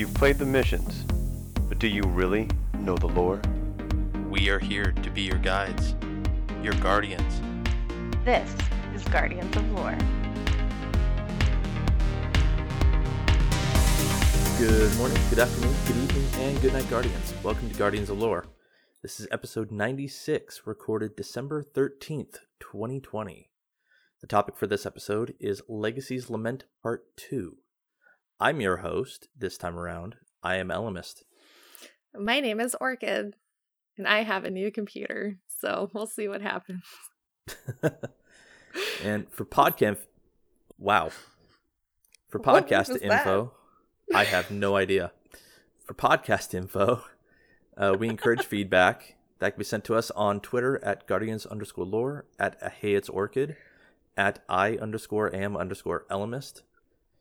You've played the missions, but do you really know the lore? We are here to be your guides, your guardians. This is Guardians of Lore. Good morning, good afternoon, good evening, and good night, Guardians. Welcome to Guardians of Lore. This is episode 96, recorded December 13th, 2020. The topic for this episode is Legacy's Lament Part 2. I'm your host this time around. I am Elemist. My name is Orchid, and I have a new computer, so we'll see what happens. and for podcast, wow. For podcast info, I have no idea. For podcast info, uh, we encourage feedback that can be sent to us on Twitter at guardians underscore lore, at hey it's orchid, at i underscore am underscore elemist.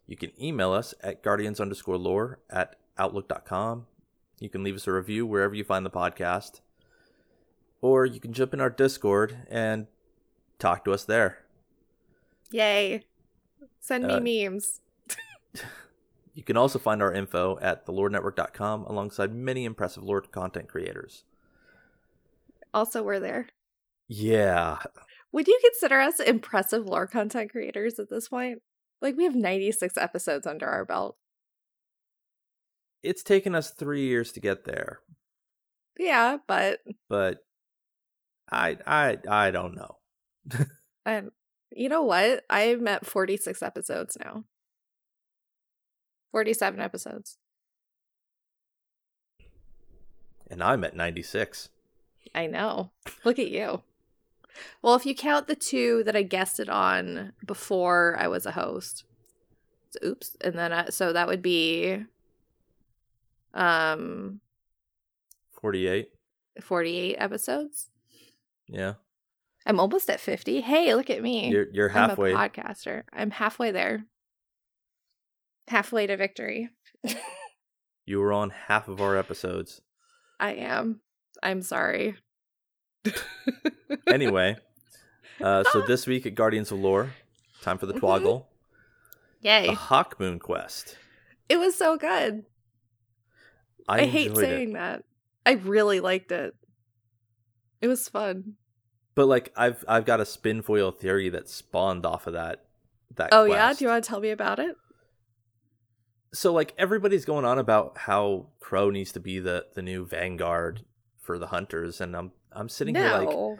You can email us at guardians underscore lore at outlook.com. You can leave us a review wherever you find the podcast. Or you can jump in our Discord and talk to us there. Yay! Send Uh, me memes. You can also find our info at thelorenetwork.com alongside many impressive lore content creators. Also, we're there. Yeah. Would you consider us impressive lore content creators at this point? Like, we have 96 episodes under our belt. It's taken us three years to get there, Yeah, but but I I I don't know. um, you know what? I'm at 46 episodes now. 47 episodes. And I'm at 96. I know. Look at you. Well, if you count the two that I guested on before I was a host, so, oops, and then I, so that would be um 48. 48 episodes. Yeah. I'm almost at 50. Hey, look at me. You're you're halfway. I'm a podcaster. I'm halfway there. Halfway to victory. You were on half of our episodes. I am. I'm sorry. Anyway, uh, so this week at Guardians of Lore, time for the twoggle. Yay. The Hawkmoon quest. It was so good. I, I, hate enjoyed it. saying that. I really liked it. It was fun. But like I've I've got a spin foil theory that spawned off of that that Oh yeah, do you want to tell me about it? so like everybody's going on about how Crow needs to be the the new vanguard for the hunters and I'm I'm sitting here like No.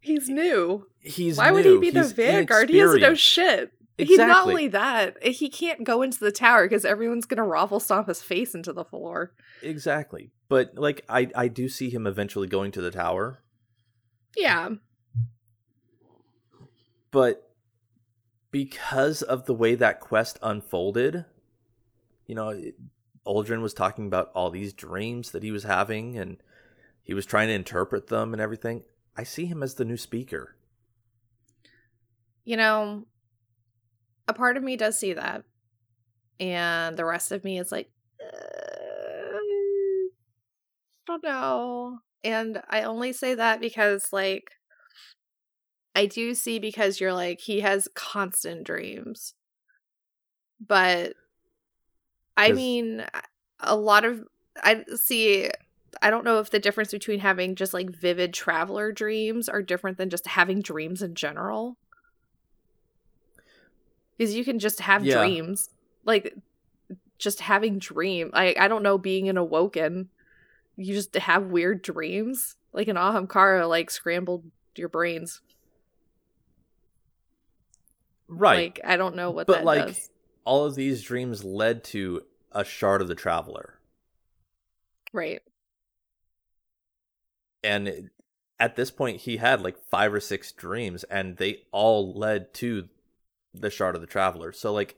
He's new. he's Why would he new, be the he's vanguard? He doesn't know inexperienced. shit. He's not only that, he can't go into the tower because everyone's gonna raffle stomp his face into the floor. Exactly. But like I I do see him eventually going to the tower, Yeah. but because of the way that quest unfolded, you know, it- Uldren was talking about all these dreams that he was having and he was trying to interpret them and everything. I see him as the new speaker. You know, a part of me does see that. And the rest of me is like, uh, don't know. And I only say that because, like, I do see because you're like, he has constant dreams. But I mean, a lot of, I see, I don't know if the difference between having just like vivid traveler dreams are different than just having dreams in general. Because you can just have Yeah. dreams. Like, just having dream. I, I don't know, being an awoken. You just have weird dreams. Like an Ahamkara, like, scrambled your brains. Right. Like, I don't know what but that like does. all of these dreams led to a shard of the traveler. Right. And at this point he had like five or six dreams and they all led to the shard of the traveler so like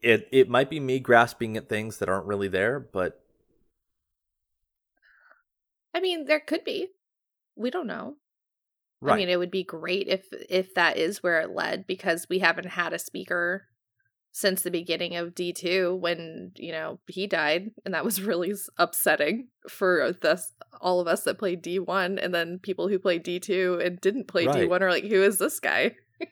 it it might be me grasping at things that aren't really there but I mean, there could be. We don't know. right I mean, it would be great if if that is where it led because we haven't had a speaker since the beginning of D2 when, you know, he died and that was really upsetting for us all of us that played D1 and then people who played D2 and didn't play Right. D1 are like who is this guy?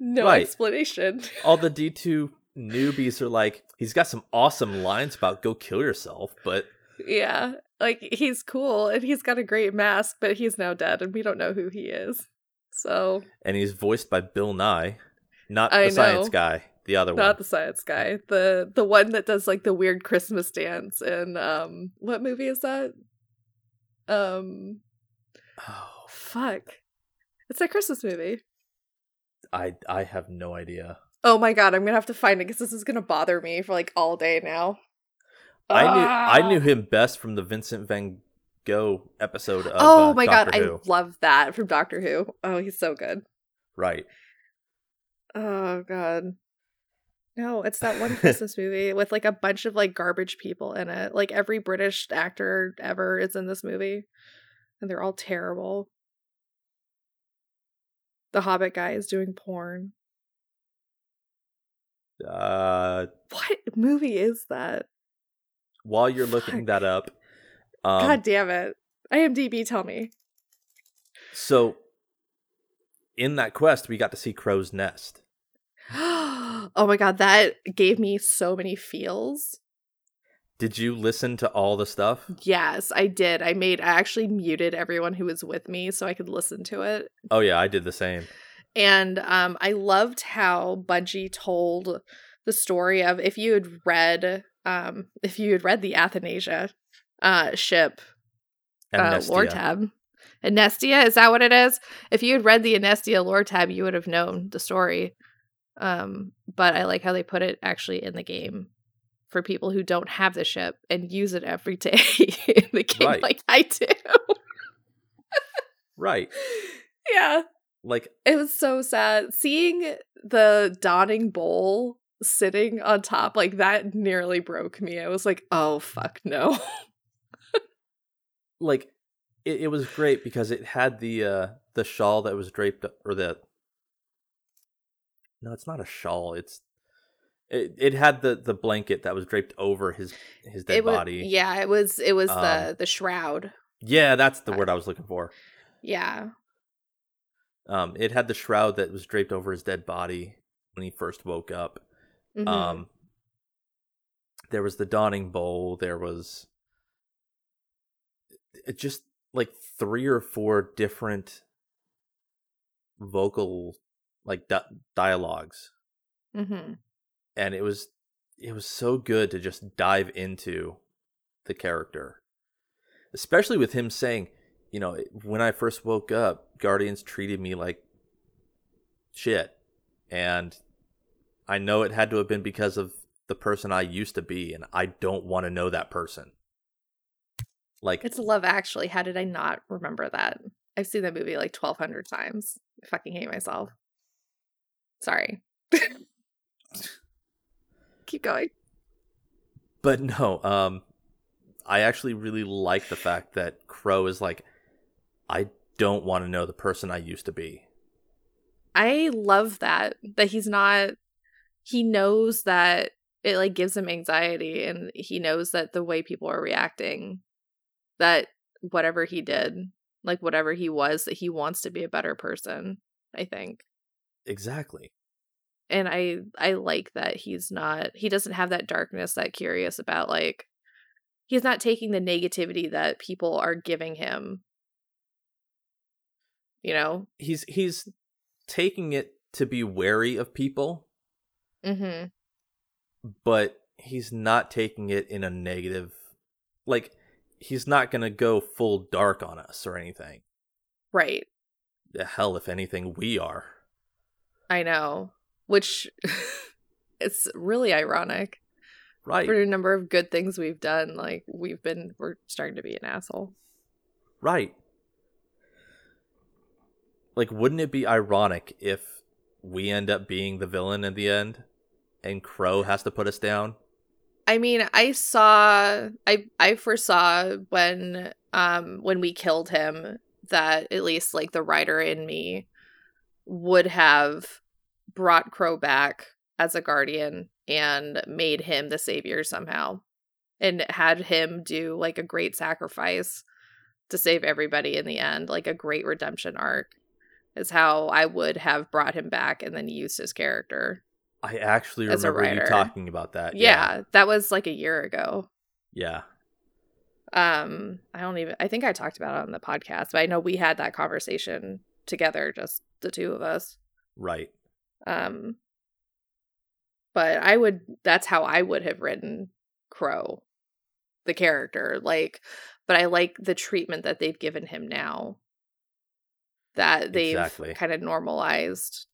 no Right. explanation. all the d2 newbies are like, he's got some awesome lines about go kill yourself, but Yeah. Like he's cool and he's got a great mask, but he's now dead and we don't know who he is. So and he's voiced by Bill Nighy, not the science guy, the other not one. Not the science guy. The the one that does like the weird Christmas dance in um what movie is that? Um Oh, fuck. It's a Christmas movie. I I have no idea. Oh my god, I'm gonna have to find it because this is gonna bother me for like all day now. I knew I Ah! knew him best from the Vincent Van Gogh episode of oh uh, my Doctor god, Who. I love that from Doctor Who. Oh, he's so good. right. Oh god. No, it's that one Christmas movie with like a bunch of like garbage people in it. Like every British actor ever is in this movie. And they're all terrible. The Hobbit guy is doing porn. Uh, What movie is that? while you're looking that up, um, God damn it. IMDb, tell me. so in that quest, we got to see Crow's Nest. Oh my god, that gave me so many feels. Did you listen to all the stuff? Yes, I did. I made I actually muted everyone who was with me so I could listen to it. Oh yeah, I did the same. And um I loved how Bungie told the story of if you had read um if you had read the Athanasia uh ship uh, lore tab. Anestia, is that what it is? If you had read the Anestia lore tab, you would have known the story. Um, but I like how they put it actually in the game for people who don't have the ship and use it every day in the game Right. like I do. Right. yeah. Like It was so sad. Seeing the Dawning Bowl sitting on top, like that nearly broke me. I was like, oh fuck no. like it, it was great because it had the uh the shawl that was draped or the no it's not a shawl it's it, it had the the blanket that was draped over his his dead was, body Yeah, it was it was the Um, the shroud. yeah that's the word i was looking for Yeah. um it had the shroud that was draped over his dead body when he first woke up Mhm. um there was the dawning bowl there was it just like three or four different vocal like di- dialogues Mhm. and it was it was so good to just dive into the character especially with him saying you know when i first woke up guardians treated me like shit and i know it had to have been because of the person i used to be and i don't want to know that person like It's Love Actually. How did I not remember that? I've seen that movie like 1200 times. I fucking hate myself. Sorry. Keep going. but no um i actually really like the fact that crow is like i don't want to know the person i used to be I love that that he's not he knows that it like gives him anxiety and he knows that the way people are reacting that whatever he did, like whatever he was that he wants to be a better person, I think. Exactly And I I like that he's not he doesn't have that darkness that curious about like he's not taking the negativity that people are giving him. You know? he's he's taking it to be wary of people Mhm. but he's not taking it in a negative like he's not gonna go full dark on us or anything Right. the hell if anything we are I know. Which it's really ironic. right For a number of good things we've done, like we've been we're starting to be an asshole. right like wouldn't it be ironic if we end up being the villain in the end and crow has to put us down I mean, I saw I I foresaw when um when we killed him that at least like the writer in me would have brought Crow back as a guardian and made him the savior somehow and had him do like a great sacrifice to save everybody in the end, like a great redemption arc is how I would have brought him back and then used his character. I actually remember you talking about that. yeah, that was like a year ago. Yeah. Um, I don't even I think I talked about it on the podcast, but I know we had that conversation together, just the two of us. Right. Um but I would that's how I would have written Crow, the character. Like but I like the treatment that they've given him now. That they've Exactly. kind of normalized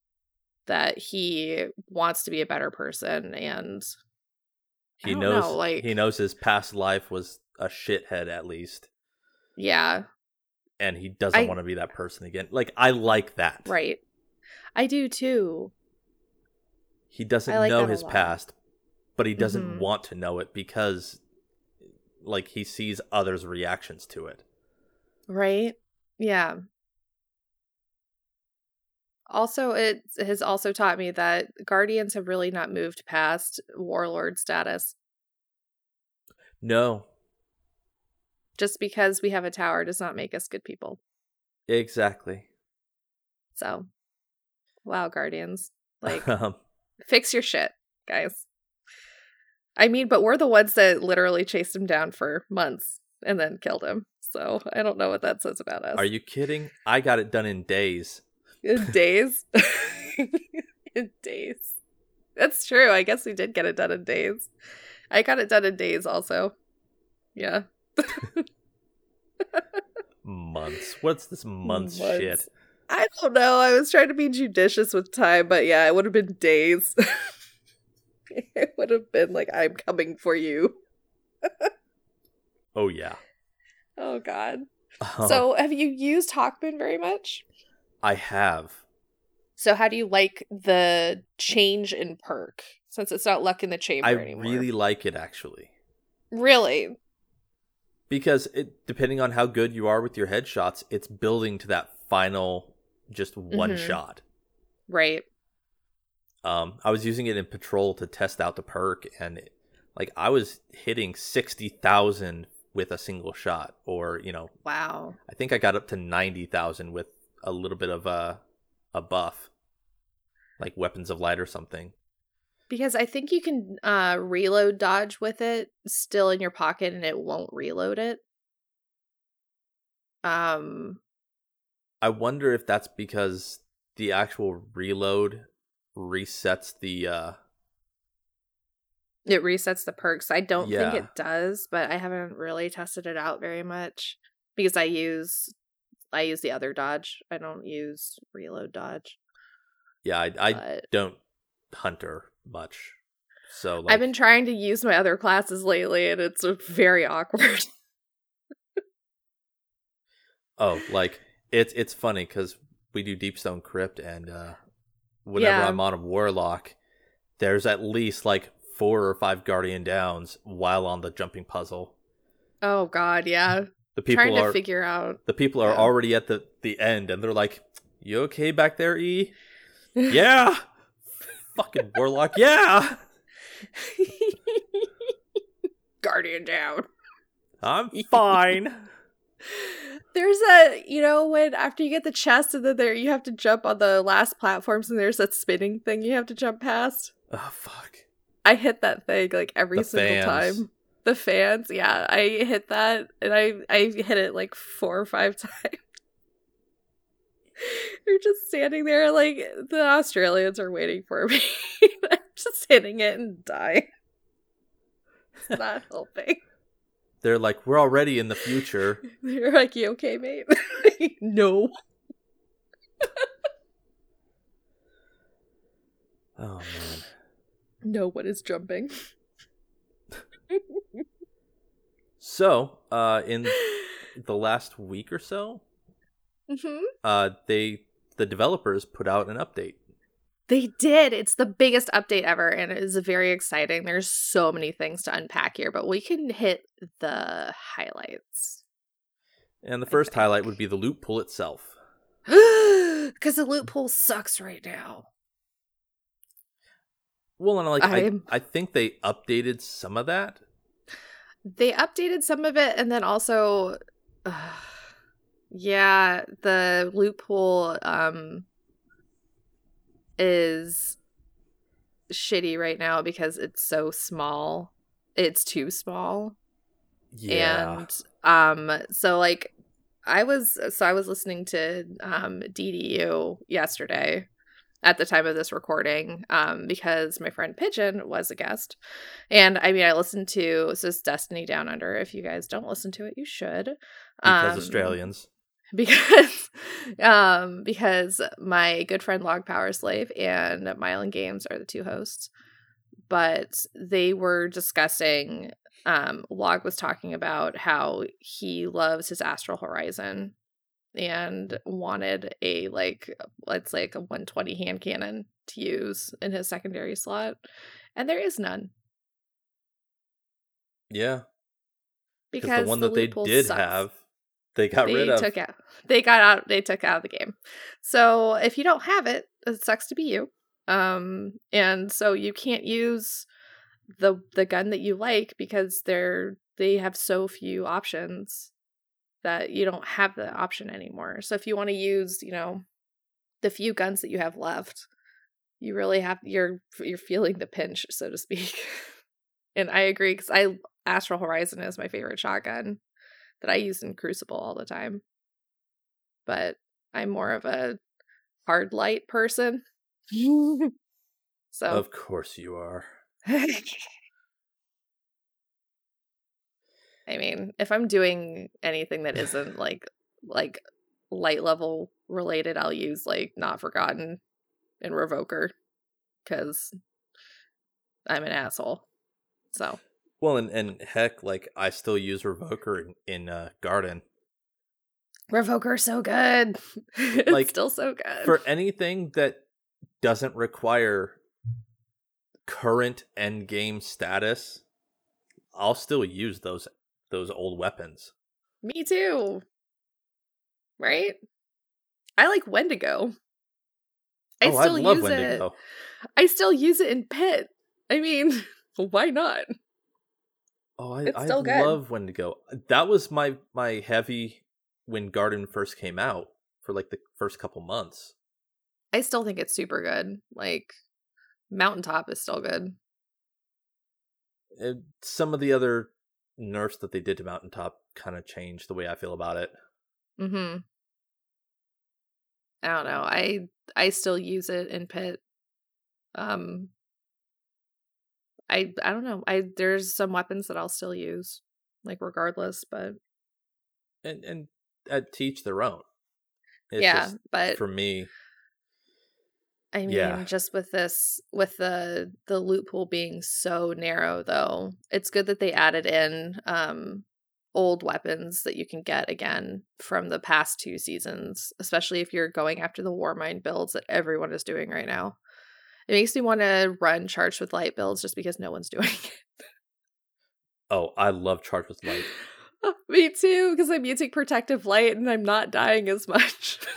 that he wants to be a better person and I He knows know, like he knows his past life was a shithead at least. yeah, And he doesn't I- want to be that person again. Like I like that. right. I do too. He doesn't like know his past, but he doesn't Mhm. want to know it because like he sees others' reactions to it. Right? Yeah. Also, it has also taught me that guardians have really not moved past warlord status. No. Just because we have a tower does not make us good people. Exactly. So, wow, guardians. Like, fix your shit, guys. I mean, but we're the ones that literally chased him down for months and then killed him. So, I don't know what that says about us. Are you kidding? I got it done in days. In days. in days. That's true. I guess we did get it done in days. I got it done in days also. Yeah. Months. What's this months, shit? Months. I don't know. I was trying to be judicious with time, but yeah, it would have been days. it would have been like, I'm coming for you. Oh yeah. Oh, God. Um, So, have you used Hawkmoon very much? I have. So, how do you like the change in perk since it's not luck in the chamber I anymore? really like it actually. really Because it depending on how good you are with your headshots, it's building to that final just one Mhm. shot. right. Um I was using it in patrol to test out the perk and it, like I was hitting 60,000 with a single shot or, you know, Wow. I think I got up to 90,000 with a little bit of a a buff. Like weapons of light or something. Because I think you can uh reload dodge with it still in your pocket and it won't reload it. Um I wonder if that's because the actual reload resets the uh it resets the perks. I don't think it does, but I haven't really tested it out very much because I use I use the other dodge. I don't use reload dodge. yeah, I I but don't hunter much. So like I've been trying to use my other classes lately and it's very awkward. oh, like it's it's funny cuz we do Deepstone Crypt and uh whenever Yeah. I'm on a warlock, there's at least like four or five guardian downs while on the jumping puzzle. oh god, yeah. The people trying to are figure out the people are yeah. already at the the end and they're like, "You okay back there, E?" yeah. Fucking warlock. Yeah. Guardian down. I'm fine. There's a you know when after you get the chest and then there you have to jump on the last platforms and there's that spinning thing you have to jump past. oh fuck. I hit that thing like every The single fans. time. The fans, yeah, I hit that and I I hit it like four or five times. You're just standing there like the Australians are waiting for me. I'm just hitting it and dying. It's not helping. They're like, "We're already in the future." You're like, you okay, mate? no. Oh man. No one is jumping. So, uh in the last week or so, hmm uh they the developers put out an update. They did. It's the biggest update ever, and it is very exciting. There's so many things to unpack here, but we can hit the highlights. And the first highlight would be the loot pool itself. Because the loot pool sucks right now. Well, and like I, I'm- think they updated some of that. They updated some of it, and then also, uh, yeah, the loot pool um, is shitty right now because it's so small. It's too small. Yeah. And um so like I was so I was listening to um DDU yesterday at the time of this recording um because my friend Pigeon was a guest. And I mean I listened to so it's Destiny Down Under. If you guys don't listen to it, you should. because Um, Australians. because um because my good friend Log Power Slave and Mylan Games are the two hosts. But they were discussing um Log was talking about how he loves his Astral Horizon and wanted a like let's like a 120 hand cannon to use in his secondary slot. And there is none. Yeah. Because the one that they did sucks. have, they got they rid of. took out they got out they took out of the game. So if you don't have it it sucks to be you. Um and so you can't use the the gun that you like because they're they have so few options that you don't have the option anymore. So if you want to use you know the few guns that you have left you really have you're you're feeling the pinch so to speak. And i agree because i astral horizon is my favorite shotgun that I use in Crucible all the time. But I'm more of a hard light person. so Of course you are. I mean, if I'm doing anything that isn't like like light level related, I'll use like Not Forgotten and Revoker cuz I'm an asshole. So, Well, and, and heck, like I still use Revoker in, in uh, Garden Revoker so good. it's Like, still so good. for anything that doesn't require current end game status. I'll still use those those old weapons. Me too. Right? I like Wendigo. I oh, still I love use it. Wendigo. I still use it in Pit. I mean, why not? Oh, I, I love Wendigo. That was my my heavy when Garden first came out for like the first couple months. I still think it's super good. Like Mountaintop is still good. And some of the other nerfs that they did to Mountaintop kind of changed the way I feel about it. Mm-hmm. I don't know. I I still use it in Pit. Um I I don't know. I there's some weapons that I'll still use, like regardless, but And and uh, teach their own. It's yeah, just, but for me, I mean, Yeah. just with this, with the the loot pool being so narrow, though, it's good that they added in um old weapons that you can get again from the past two seasons, especially if you're going after the Warmind builds that everyone is doing right now. It makes me want to run charged with light builds just because no one's doing it. oh, I love charged with Light. me too, because I'm using protective light and I'm not dying as much.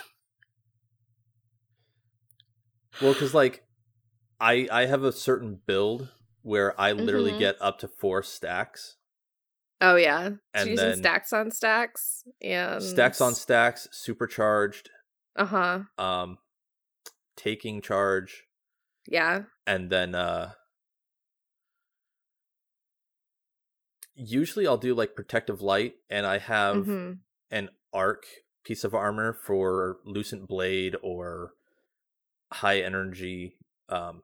Well, because like I I have a certain build where I literally Mhm. get up to four stacks, oh yeah, so And using then- stacks on stacks and stacks on stacks, supercharged, Uh huh. um, taking charge, Yeah. and then uh, usually I'll do like protective light, and I have hmm an arc piece of armor for lucent blade or high energy um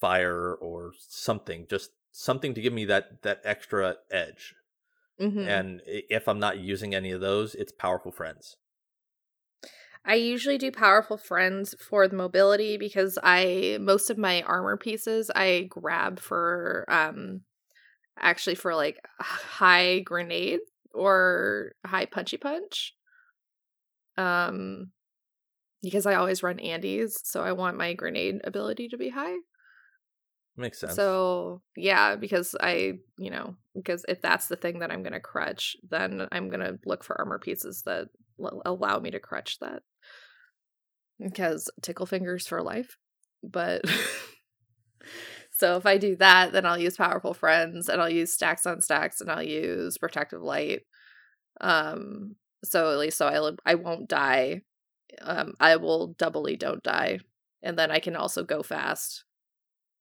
fire or something just something to give me that that extra edge. Hmm and if i'm not using any of those it's powerful friends I usually do powerful friends for the mobility because I most of my armor pieces I grab for um actually for like high grenade or high punchy punch. Um because I always run Andes, so I want my grenade ability to be high. makes sense So, yeah, because I, you know, because if that's the thing that I'm going to crutch, then I'm going to look for armor pieces that l- allow me to crutch that. Because tickle fingers for life. But so if I do that, then I'll use powerful friends and I'll use stacks on stacks and I'll use protective light. Um so at least so I I won't die. Um I will doubly don't die and then I can also go fast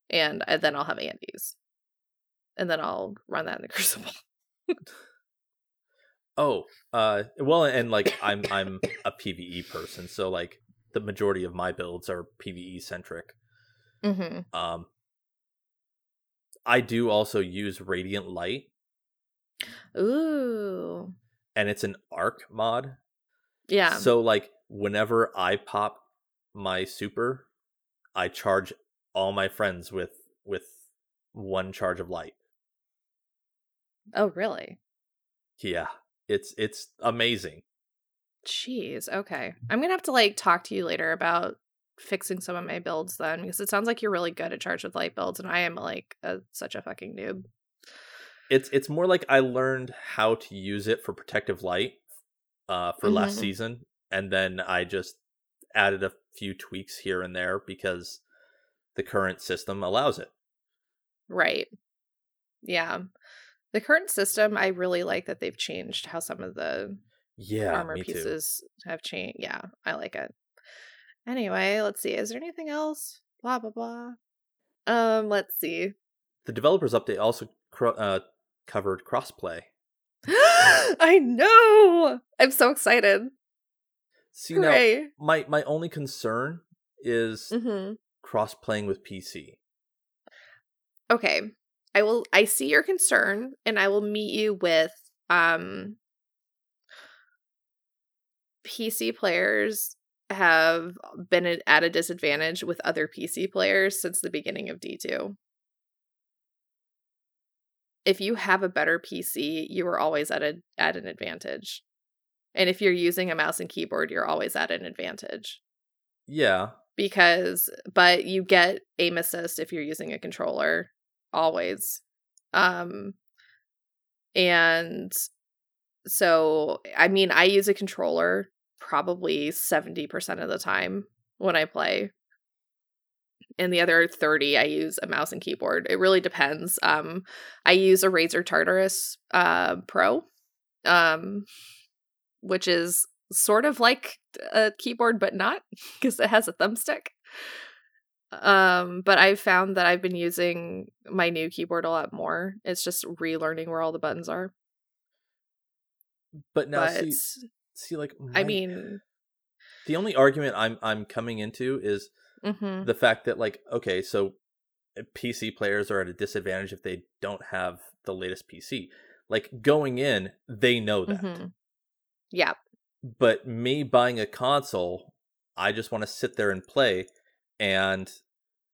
and, and then I'll have Andes, and then I'll run that in the Crucible. Oh, uh, well, and like I'm I'm a PVE person, so like the majority of my builds are PVE centric. mm-hmm. Um, I do also use Radiant Light, Ooh, and it's an arc mod. yeah. So like whenever I pop my super, I charge all my friends with with one charge of light. oh, really? Yeah, it's it's amazing. Jeez. Okay, I'm gonna have to like talk to you later about fixing some of my builds then, because it sounds like you're really good at charge with light builds, and I am like a, such a fucking noob. It's it's more like I learned how to use it for protective light uh for last Mhm. season and then I just added a few tweaks here and there because the current system allows it. Right. Yeah. The current system, I really like that they've changed how some of the Yeah, armor me too. pieces have changed. Yeah, I like it. Anyway, let's see. Is there anything else? Blah blah blah. Um, let's see. The developers update also cro- uh, covered crossplay. I know. I'm so excited. See now, my my only concern is mm-hmm. cross playing with PC. Okay. I will I see your concern and I will meet you with um PC players have been at- a disadvantage with other PC players since the beginning of D2. If you have a better PC, you are always at a at an advantage. And if you're using a mouse and keyboard, you're always at an advantage Yeah, because but you get aim assist if you're using a controller always um and so i mean i use a controller probably 70% of the time when i play. And the other 30 i use a mouse and keyboard. It really depends um i use a razer tartarus uh pro um which is sort of like a keyboard but not because it has a thumbstick. Um but i've found that i've been using my new keyboard a lot more. It's just relearning where all the buttons are but now but see see like i mean the only argument I'm I'm coming into is mhm, the fact that like okay so uh, pc players are at a disadvantage if they don't have the latest pc like going in they know that. Mhm. yeah but me buying a console i just want to sit there and play and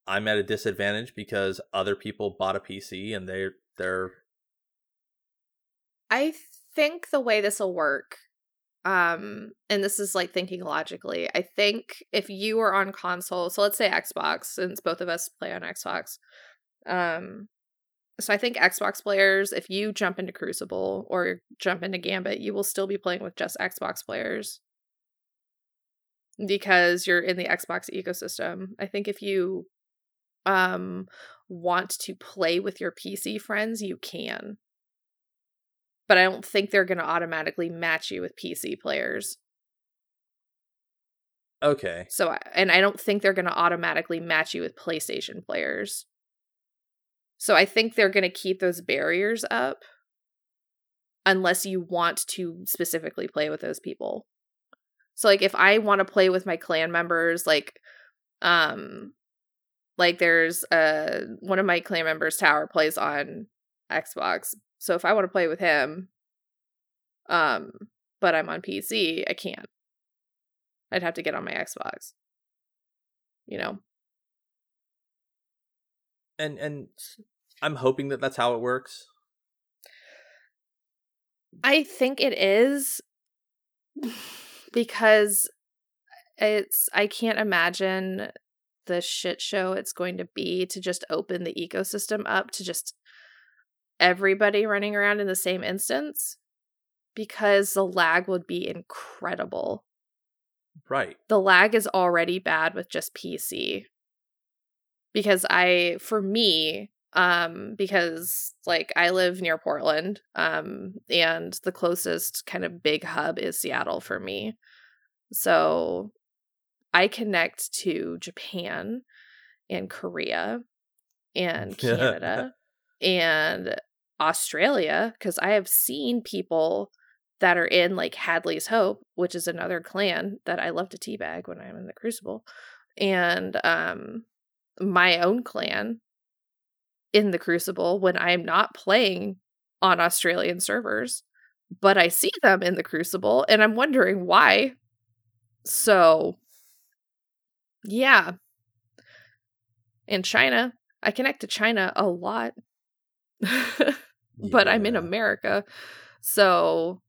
i'm at a disadvantage because other people bought a pc and they're they're I think the way this will work, um, and this is like thinking logically, I think if you are on console, so let's say Xbox, since both of us play on Xbox, um, so I think Xbox players, if you jump into Crucible or jump into Gambit, you will still be playing with just Xbox players because you're in the Xbox ecosystem. I think if you um want to play with your PC friends, you can but I don't think they're going to automatically match you with PC players. okay So, I- and I don't think they're going to automatically match you with PlayStation players. So, I think they're going to keep those barriers up unless you want to specifically play with those people. So, like, if I want to play with my clan members, like, um, like there's uh one of my clan members, Tower, plays on Xbox. So if I want to play with him, um, but I'm on PC, I can't. I'd have to get on my Xbox. You know? and and i'm hoping that that's how it works I think it is because it's I can't imagine the shit show it's going to be to just open the ecosystem up to just everybody running around in the same instance because the lag would be incredible. right The lag is already bad with just PC. Because I for me um because like I live near Portland um and the closest kind of big hub is Seattle for me. So I connect to Japan and Korea and Canada and Australia because I have seen people that are in like Hadley's Hope, which is another clan that I love to teabag when I'm in the Crucible, and um my own clan in the Crucible when I'm not playing on Australian servers, but I see them in the Crucible and I'm wondering why. So, yeah. In China, I connect to China a lot, but I'm in America. So,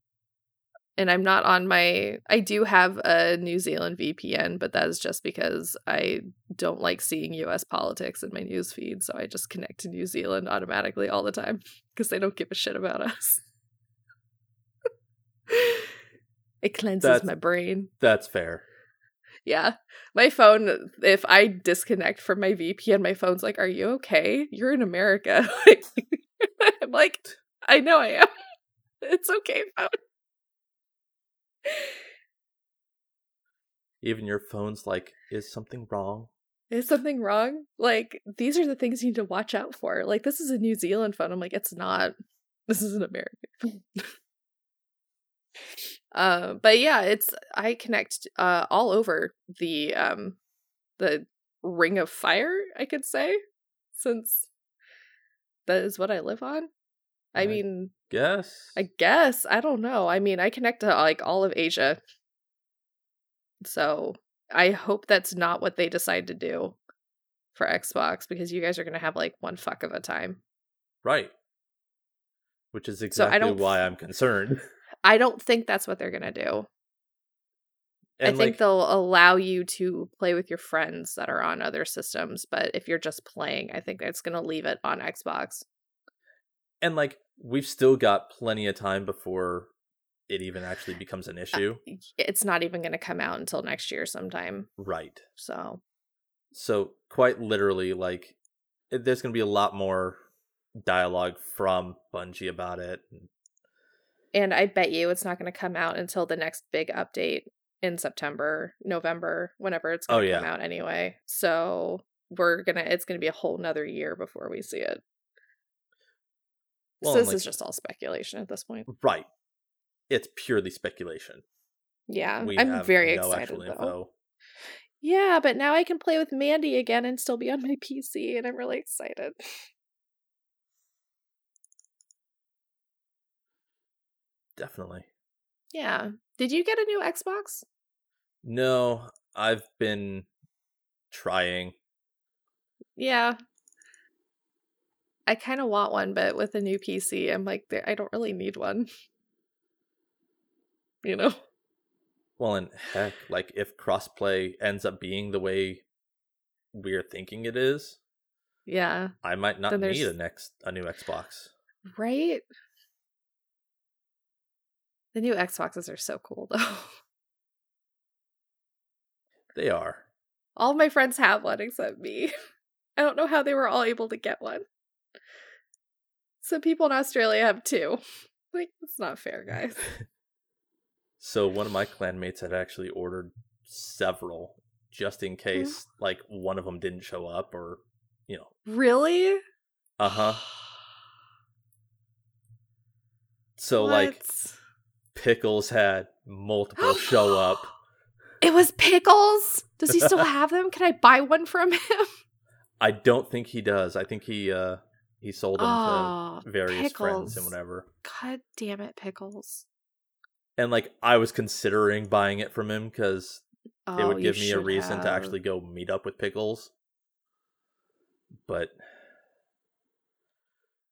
and I'm not on my. I do have a New Zealand VPN, but that is just because I don't like seeing US politics in my news feed. So I just connect to New Zealand automatically all the time because they don't give a shit about us. it cleanses That's- my brain. That's fair. Yeah. My phone, if I disconnect from my VPN, my phone's like, Are you okay? You're in America. I'm like, I know I am. It's okay, phone. Even your phone's like, is something wrong? Is something wrong? Like, these are the things you need to watch out for. Like, this is a New Zealand phone. I'm like, it's not. This is an American phone. Uh, but yeah, it's I connect uh all over the um the ring of fire, I could say, since that is what I live on. I I mean, Guess. I guess. I don't know. I mean, I connect to like all of Asia. So I hope that's not what they decide to do for Xbox because you guys are going to have like one fuck of a time. Right. Which is So exactly don't why I'm concerned. I don't think that's what they're going to do. And I think like, they'll allow you to play with your friends that are on other systems, but if you're just playing, I think it's going to leave it on Xbox. and like we've still got plenty of time before it even actually becomes an issue. It's not even going to come out until next year sometime. Right. So, So quite literally, like eh, there's going to be a lot more dialogue from Bungie about it. and I bet you it's not going to come out until the next big update in September, November, whenever it's going Oh, to yeah. come out anyway. So we're gonna it's gonna be a whole nother year before we see it. Well, so and, this is just all speculation at this point. Right. It's purely speculation. Yeah, We I'm very no excited though. info. Yeah, but now I can play with Mandy again and still be on my PC, and I'm really excited. Definitely. Yeah. Did you get a new Xbox? No, I've been trying. Yeah. I kind of want one, but with a new PC, I'm like, I don't really need one. You know? Well, and heck, like if crossplay ends up being the way we're thinking it is, Yeah. I might not need a next a new Xbox. Right? The new Xboxes are so cool, though. They are. All my friends have one except me. I don't know how they were all able to get one. Some people in Australia have two. Like, it's not fair, guys. So one of my clanmates had actually ordered several just in case like one of them didn't show up or you know. Really? Uh-huh. So like What? Pickles had multiple show up. It was pickles. Does he still have them? Can I buy one from him? I don't think he does. I think he uh he sold them Oh, to various friends and whatever. God damn it, pickles. And like I was considering buying it from him cuz Oh, it would give me a reason to actually go meet up with Pickles. But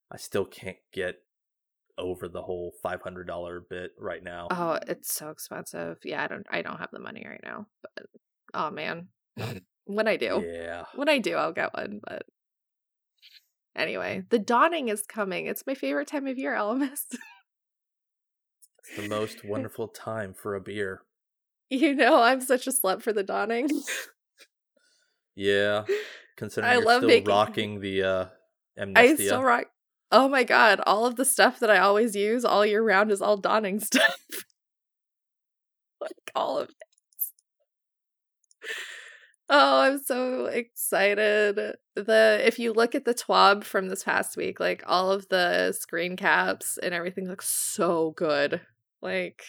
I still can't get over the whole $500 bit right now. Oh, it's so expensive. Yeah, I don't I don't have the money right now. But oh man. when I do. Yeah. When I do, I'll get one, but anyway, the dawning is coming. It's my favorite time of year, Elemist. It's the most wonderful time for a beer. you know, I'm such a slut for the dawning. Yeah. Considering I you're love still making- rocking the uh I still rock Oh my god, all of the stuff that I always use all year round is all dawning stuff. like all of it. Oh, I'm so excited. The if you look at the TWAB from this past week, like all of the screen caps and everything looks so good. Like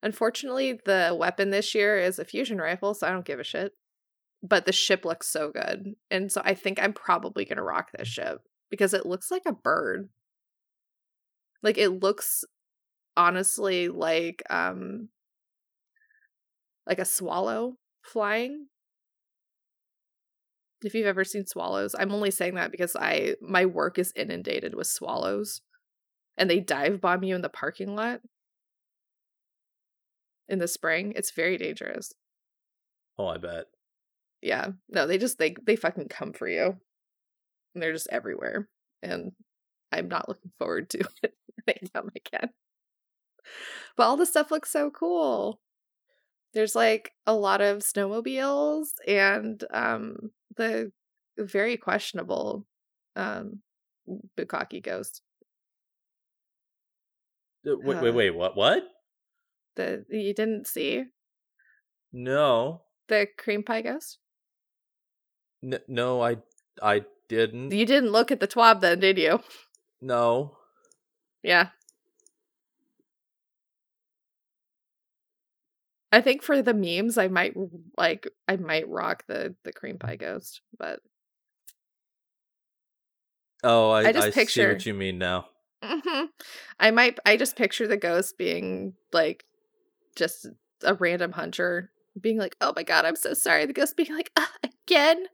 unfortunately the weapon this year is a fusion rifle, so I don't give a shit. But the ship looks so good. And so I think I'm probably going to rock this ship because it looks like a bird. Like it looks honestly like um like a swallow flying. If you've ever seen swallows i'm only saying that because i my work is inundated with swallows and they dive bomb you in the parking lot. In the spring it's very dangerous. Oh, I bet. yeah. No they just they they fucking come for you and they're just everywhere and i'm not looking forward to it anytime i can but all the stuff looks so cool there's like a lot of snowmobiles and um the very questionable um bukkake ghost. Uh, Wait, wait, Uh, wait. What? What? The you didn't see No, the cream pie ghost? N- no, I, I didn't. You didn't look at the twab then, did you? no. Yeah. I think for the memes I might like I might rock the the cream pie ghost, but Oh, I, I just I picture- see what you mean now. Mhm. I might I just picture the ghost being like just a random hunter being like, "Oh my god, I'm so sorry." The ghost being like, uh, "Again?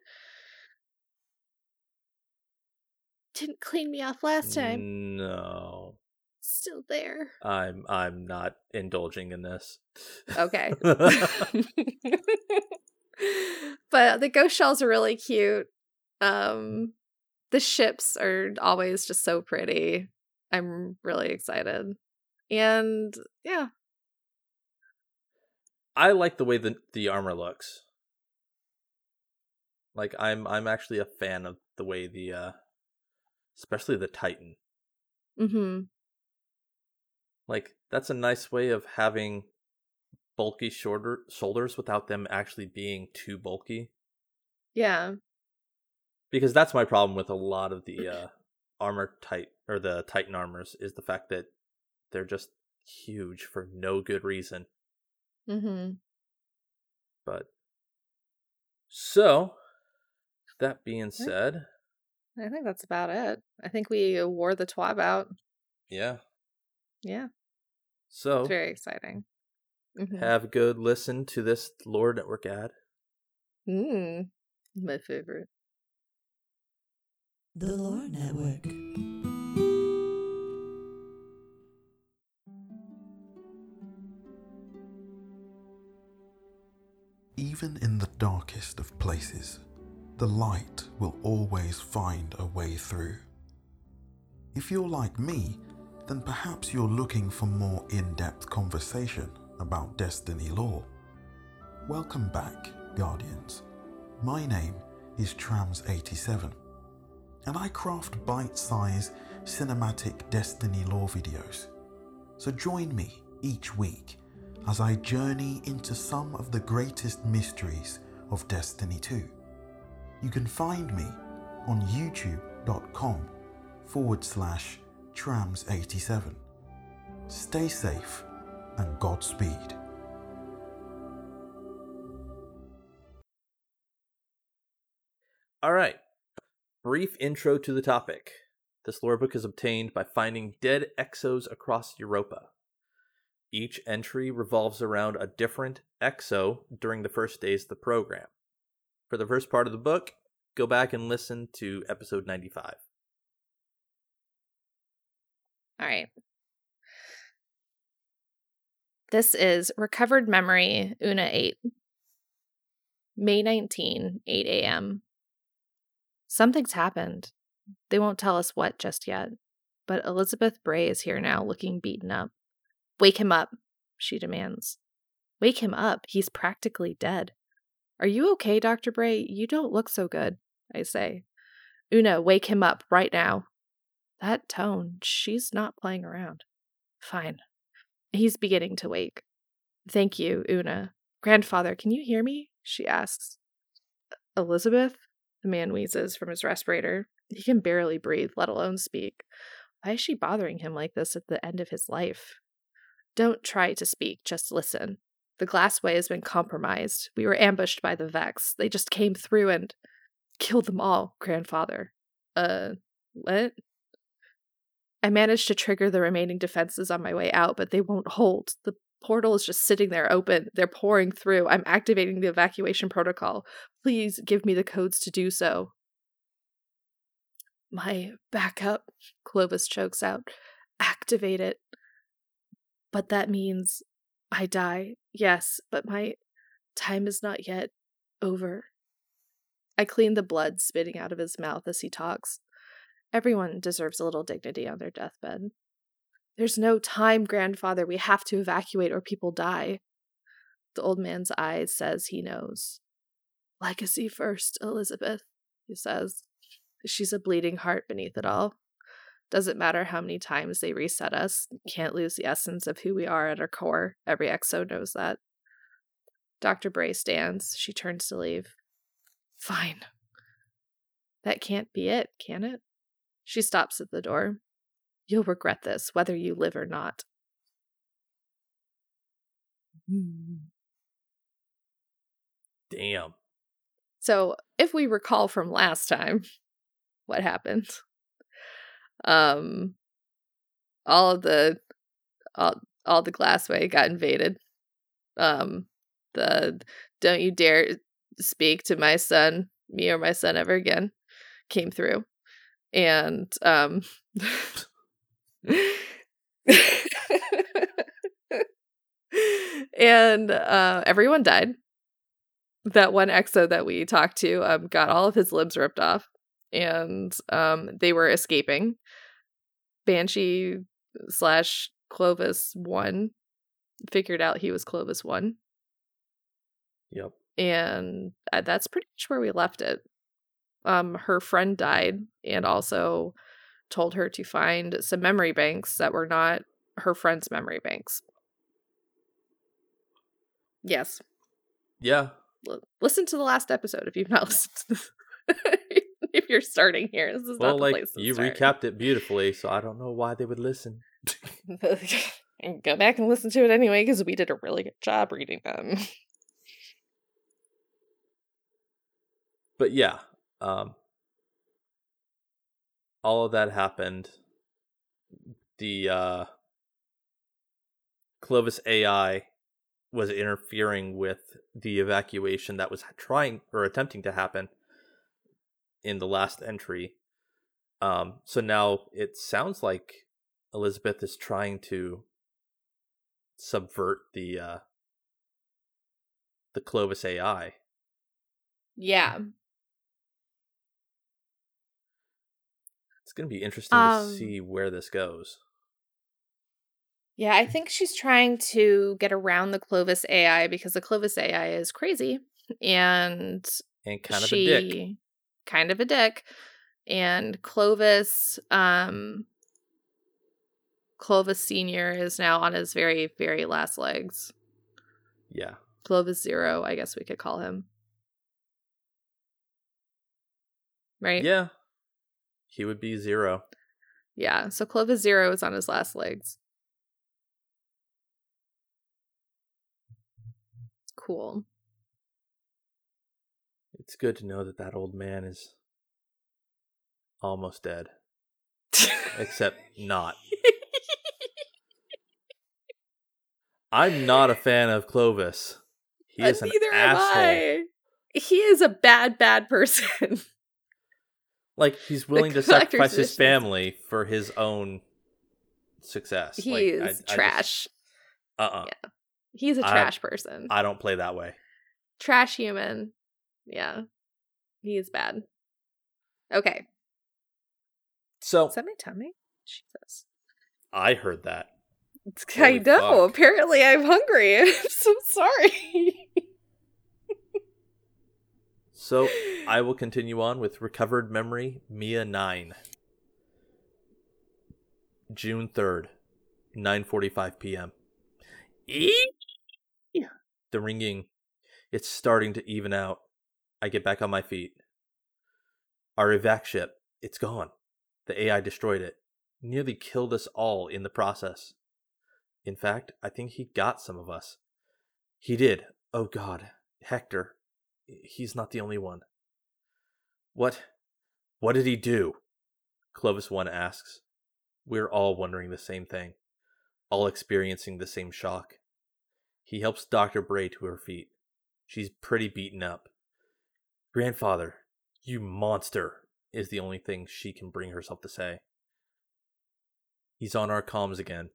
Didn't clean me off last time. No, Still there." I'm I'm not indulging in this. Okay. but the ghost shells are really cute. Um the ships are always just so pretty. I'm really excited. And yeah, I like the way the the armor looks. Like I'm I'm actually a fan of the way the uh especially the Titan. Mm-hmm. Like that's a nice way of having bulky shorter shoulders without them actually being too bulky. Yeah. Because that's my problem with a lot of the uh armor tight or the Titan armors is the fact that they're just huge for no good reason. Mm-hmm. But so that being said, I think that's about it. I think we wore the twab out. yeah. Yeah. So It's very exciting. Mhm. have a good listen to this Lore Network ad. Mmm. My favorite. The Lore Network. Even in the darkest of places, the light will always find a way through. If you're like me, then perhaps you're looking for more in depth conversation about Destiny lore. Welcome back, Guardians. My name is Trams87, and I craft bite sized cinematic Destiny lore videos. So join me each week as I journey into some of the greatest mysteries of Destiny 2. You can find me on youtube.com forward slash trams87. Stay safe and Godspeed. All right. Brief intro to the topic. This lore book is obtained by finding dead exos across Europa. Each entry revolves around a different exo during the first days of the program. For the first part of the book, go back and listen to episode 95. All right. This is Recovered Memory, Una 8. May 19, 8 a.m. Something's happened. They won't tell us what just yet, but Elizabeth Bray is here now looking beaten up. Wake him up, she demands. Wake him up. He's practically dead. Are you okay, Dr. Bray? You don't look so good, I say. Una, wake him up right now. That tone, she's not playing around. Fine. He's beginning to wake. Thank you, Una. Grandfather, can you hear me? She asks. Elizabeth? The man wheezes from his respirator. He can barely breathe, let alone speak. Why is she bothering him like this at the end of his life? Don't try to speak, just listen. The glassway has been compromised. We were ambushed by the Vex. They just came through and killed them all, grandfather. Uh, what? I managed to trigger the remaining defenses on my way out, but they won't hold. The portal is just sitting there open. They're pouring through. I'm activating the evacuation protocol. Please give me the codes to do so. My backup, Clovis chokes out. Activate it. But that means I die. Yes, but my time is not yet over. I clean the blood spitting out of his mouth as he talks. Everyone deserves a little dignity on their deathbed. There's no time, grandfather. We have to evacuate or people die. The old man's eyes says he knows. Legacy first, Elizabeth, he says. She's a bleeding heart beneath it all. Doesn't matter how many times they reset us, can't lose the essence of who we are at our core. Every exo knows that. Dr. Bray stands. She turns to leave. Fine. That can't be it, can it? She stops at the door. You'll regret this, whether you live or not. Mm. Damn. So, if we recall from last time, what happened? Um, all of the all, all the glassway got invaded. Um, the don't you dare speak to my son, me or my son ever again, came through, and um. and uh, everyone died. That one exo that we talked to um, got all of his limbs ripped off, and um, they were escaping. Banshee slash Clovis one figured out he was Clovis one, Yep. and uh, that's pretty much where we left it. Um, her friend died, and also told her to find some memory banks that were not her friend's memory banks. Yes, Yeah. L- listen to the last episode if you've not listened to this. If you're starting here, this is Well, not the like place to you start. recapped it beautifully, so I don't know why they would listen. and go back and listen to it anyway because we did a really good job reading them. But yeah, um, all of that happened. The uh, Clovis AI was interfering with the evacuation that was trying or attempting to happen in the last entry. Um, so now it sounds like Elizabeth is trying to subvert the uh, the Clovis AI. yeah. It's going to be interesting Um, to see where this goes. Yeah, I think she's trying to get around the Clovis AI because the Clovis AI is crazy and And kind of she a dick. Kind of a dick and Clovis um Clovis senior is now on his very very last legs. Yeah. Clovis zero, I guess we could call him. Right? Yeah. He would be zero. Yeah. So Clovis zero is on his last legs. Cool. It's good to know that that old man is almost dead. Except not. I'm not a fan of Clovis. He Uh, is an Neither am asshole. I. He is a bad, bad person. Like he's willing to sacrifice his family for his own success. he Like, is I- I trash. uh-uh. Yeah. He's a trash person. I don't play that way. trash human. Yeah. He is bad. Okay. So Is that my tummy? Jesus. I heard that. I know. fuck. Apparently, I'm hungry. I'm so sorry. So I will continue on with recovered memory Mia 9. June 3rd, 9:45 p.m. Yeah. The ringing it's starting to even out. I get back on my feet. Our evac ship, it's gone. The AI destroyed it, nearly killed us all in the process. In fact, I think he got some of us. He did. Oh God, Hector. He's not the only one. What? What did he do? Clovis 1 asks. We're all wondering the same thing, all experiencing the same shock. He helps Dr. Bray to her feet. She's pretty beaten up. Grandfather, you monster, is the only thing she can bring herself to say. He's on our comms again.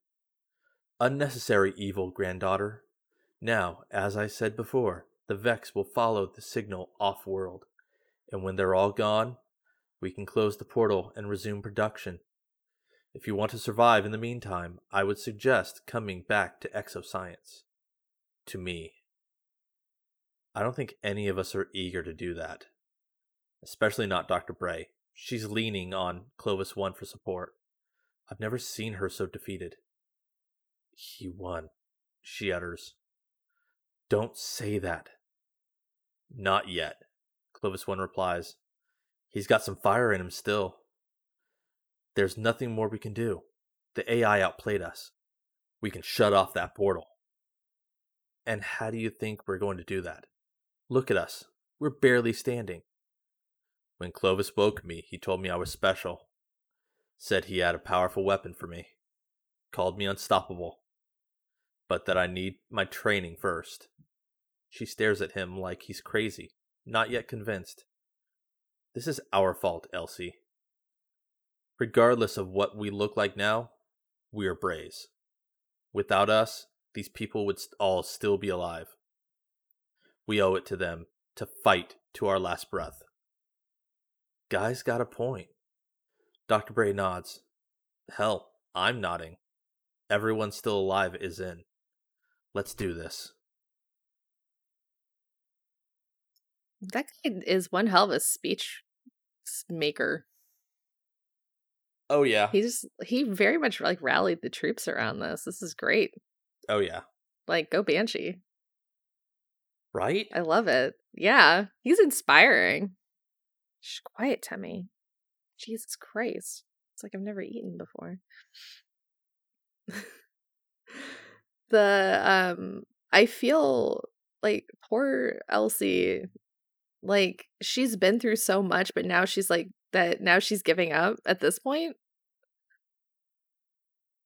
Unnecessary evil, granddaughter. Now, as I said before, the Vex will follow the signal off world, and when they're all gone, we can close the portal and resume production. If you want to survive in the meantime, I would suggest coming back to exoscience. To me. I don't think any of us are eager to do that. Especially not Dr. Bray. She's leaning on Clovis 1 for support. I've never seen her so defeated. He won, she utters. Don't say that. Not yet, Clovis 1 replies. He's got some fire in him still. There's nothing more we can do. The AI outplayed us. We can shut off that portal. And how do you think we're going to do that? Look at us. We're barely standing. When Clovis woke me, he told me I was special. Said he had a powerful weapon for me. Called me unstoppable. But that I need my training first. She stares at him like he's crazy, not yet convinced. This is our fault, Elsie. Regardless of what we look like now, we are Braves. Without us, these people would all still be alive. We owe it to them to fight to our last breath. Guy's got a point. Dr. Bray nods. Hell, I'm nodding. Everyone still alive is in. Let's do this. That guy is one hell of a speech maker. Oh yeah. He's he very much like rallied the troops around this. This is great. Oh yeah. Like go Banshee. Right? I love it. Yeah, he's inspiring. Shh, quiet, Temmie. Jesus Christ. It's like I've never eaten before. the um I feel like poor Elsie like she's been through so much but now she's like that now she's giving up at this point.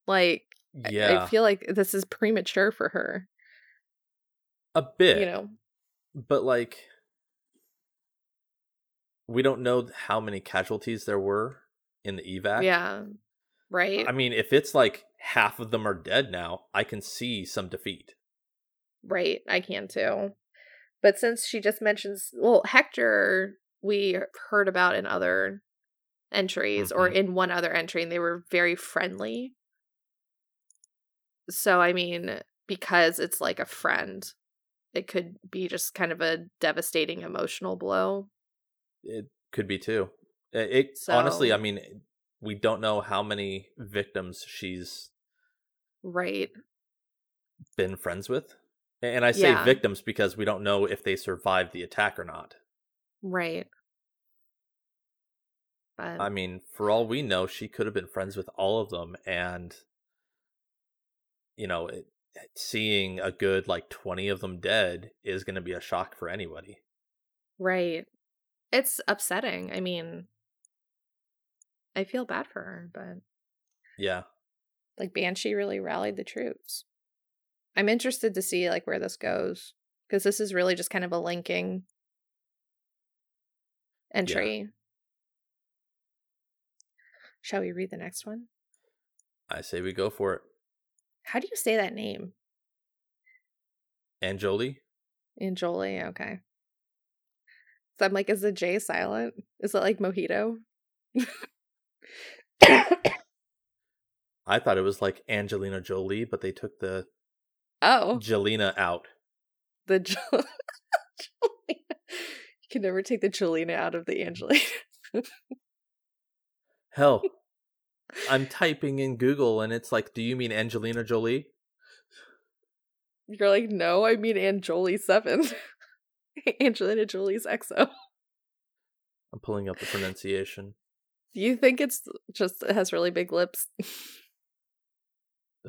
Like I- Yeah. I feel like this is premature for her, a bit. you know. But like we don't know how many casualties there were in the evac. Yeah. Right. I mean, if it's like half of them are dead now, I can see some defeat. Right, I can too. But since she just mentions, well, Hector, we heard about in other entries or Mhm. in one other entry, and they were very friendly. So, I mean, because it's like a friend, it could be just kind of a devastating emotional blow. It could be too. It, it honestly, I mean, eh, we don't know how many victims she's Right. been friends with. And I say Yeah. victims because we don't know if they survived the attack or not. Right. But I mean, for all we know, she could have been friends with all of them, and you know, it, seeing a good like twenty of them dead is going to be a shock for anybody. right. It's upsetting. I mean, I feel bad for her, but Yeah, like Banshee really rallied the troops. I'm interested to see like where this goes because this is really just kind of a linking entry. Shall we read the next one? I say we go for it. How do you say that name? And Jolie, Anjoli, okay. So I'm like, is the J silent? Is it like mojito? I thought it was like Angelina Jolie, but they took the oh, Jelena out. the Jo- Jolena. You can never take the Jolena out of the Angelina. Hell, I'm typing in Google and it's like, do you mean Angelina Jolie? You're like, no, I mean Anjoli seven. Angelina Jolie's EXO. I'm pulling up the pronunciation. Do you think it's just it has really big lips?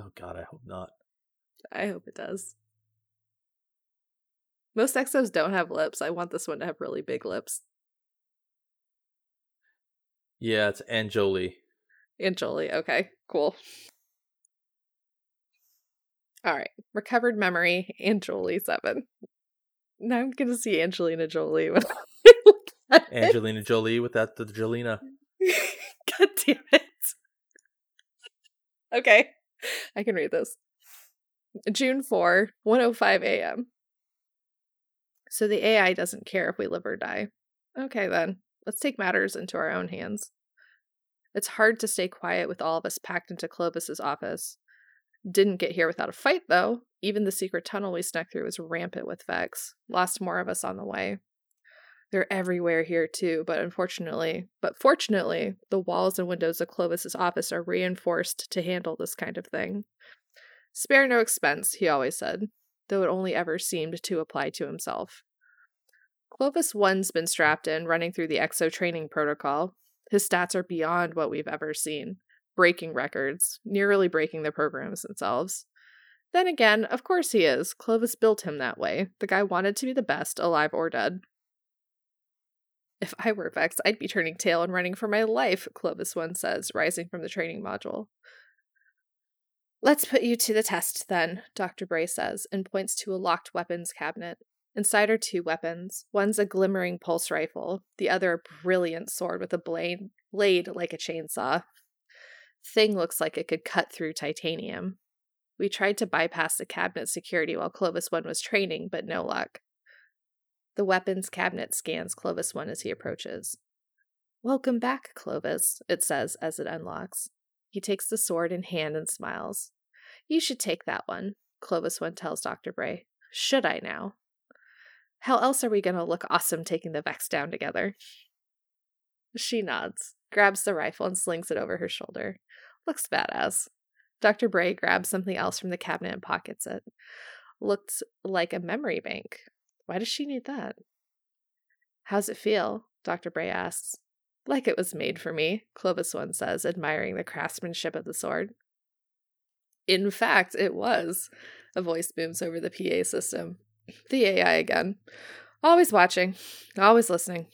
Oh God, I hope not. I hope it does. Most EXOs don't have lips. I want this one to have really big lips. Yeah, it's Anjoli. And Jolie. Okay, cool. All right. Recovered memory, Anjoli 7. Now I'm to see Angelina Jolie when I look at it. Angelina Jolie without the Jolina. God damn it. Okay. I can read this. June 4, 105 a.m. So the AI doesn't care if we live or die. Okay, then. Let's take matters into our own hands. It's hard to stay quiet with all of us packed into Clovis's office. Didn't get here without a fight, though. Even the secret tunnel we snuck through was rampant with Vex. Lost more of us on the way. They're everywhere here too, but unfortunately, but fortunately, the walls and windows of Clovis's office are reinforced to handle this kind of thing. Spare no expense, he always said, though it only ever seemed to apply to himself. Clovis One's been strapped in, running through the EXO training protocol. His stats are beyond what we've ever seen, breaking records, nearly breaking the programs themselves. Then again, of course he is. Clovis built him that way. The guy wanted to be the best, alive or dead. If I were Vex, I'd be turning tail and running for my life, Clovis One says, rising from the training module. Let's put you to the test, then, Dr. Bray says, and points to a locked weapons cabinet. Inside are two weapons. One's a glimmering pulse rifle, the other a brilliant sword with a blade, blade like a chainsaw. Thing looks like it could cut through titanium. We tried to bypass the cabinet security while Clovis One was training, but no luck. The weapons cabinet scans Clovis One as he approaches. Welcome back, Clovis, it says as it unlocks. He takes the sword in hand and smiles. You should take that one, Clovis One tells Dr. Bray. Should I now? How else are we going to look awesome taking the Vex down together? She nods, grabs the rifle, and slings it over her shoulder. Looks badass. Dr. Bray grabs something else from the cabinet and pockets it. Looks like a memory bank. Why does she need that? How's it feel? Dr. Bray asks. Like it was made for me, Clovis One says, admiring the craftsmanship of the sword. In fact, it was. A voice booms over the PA system. The AI again. Always watching, always listening.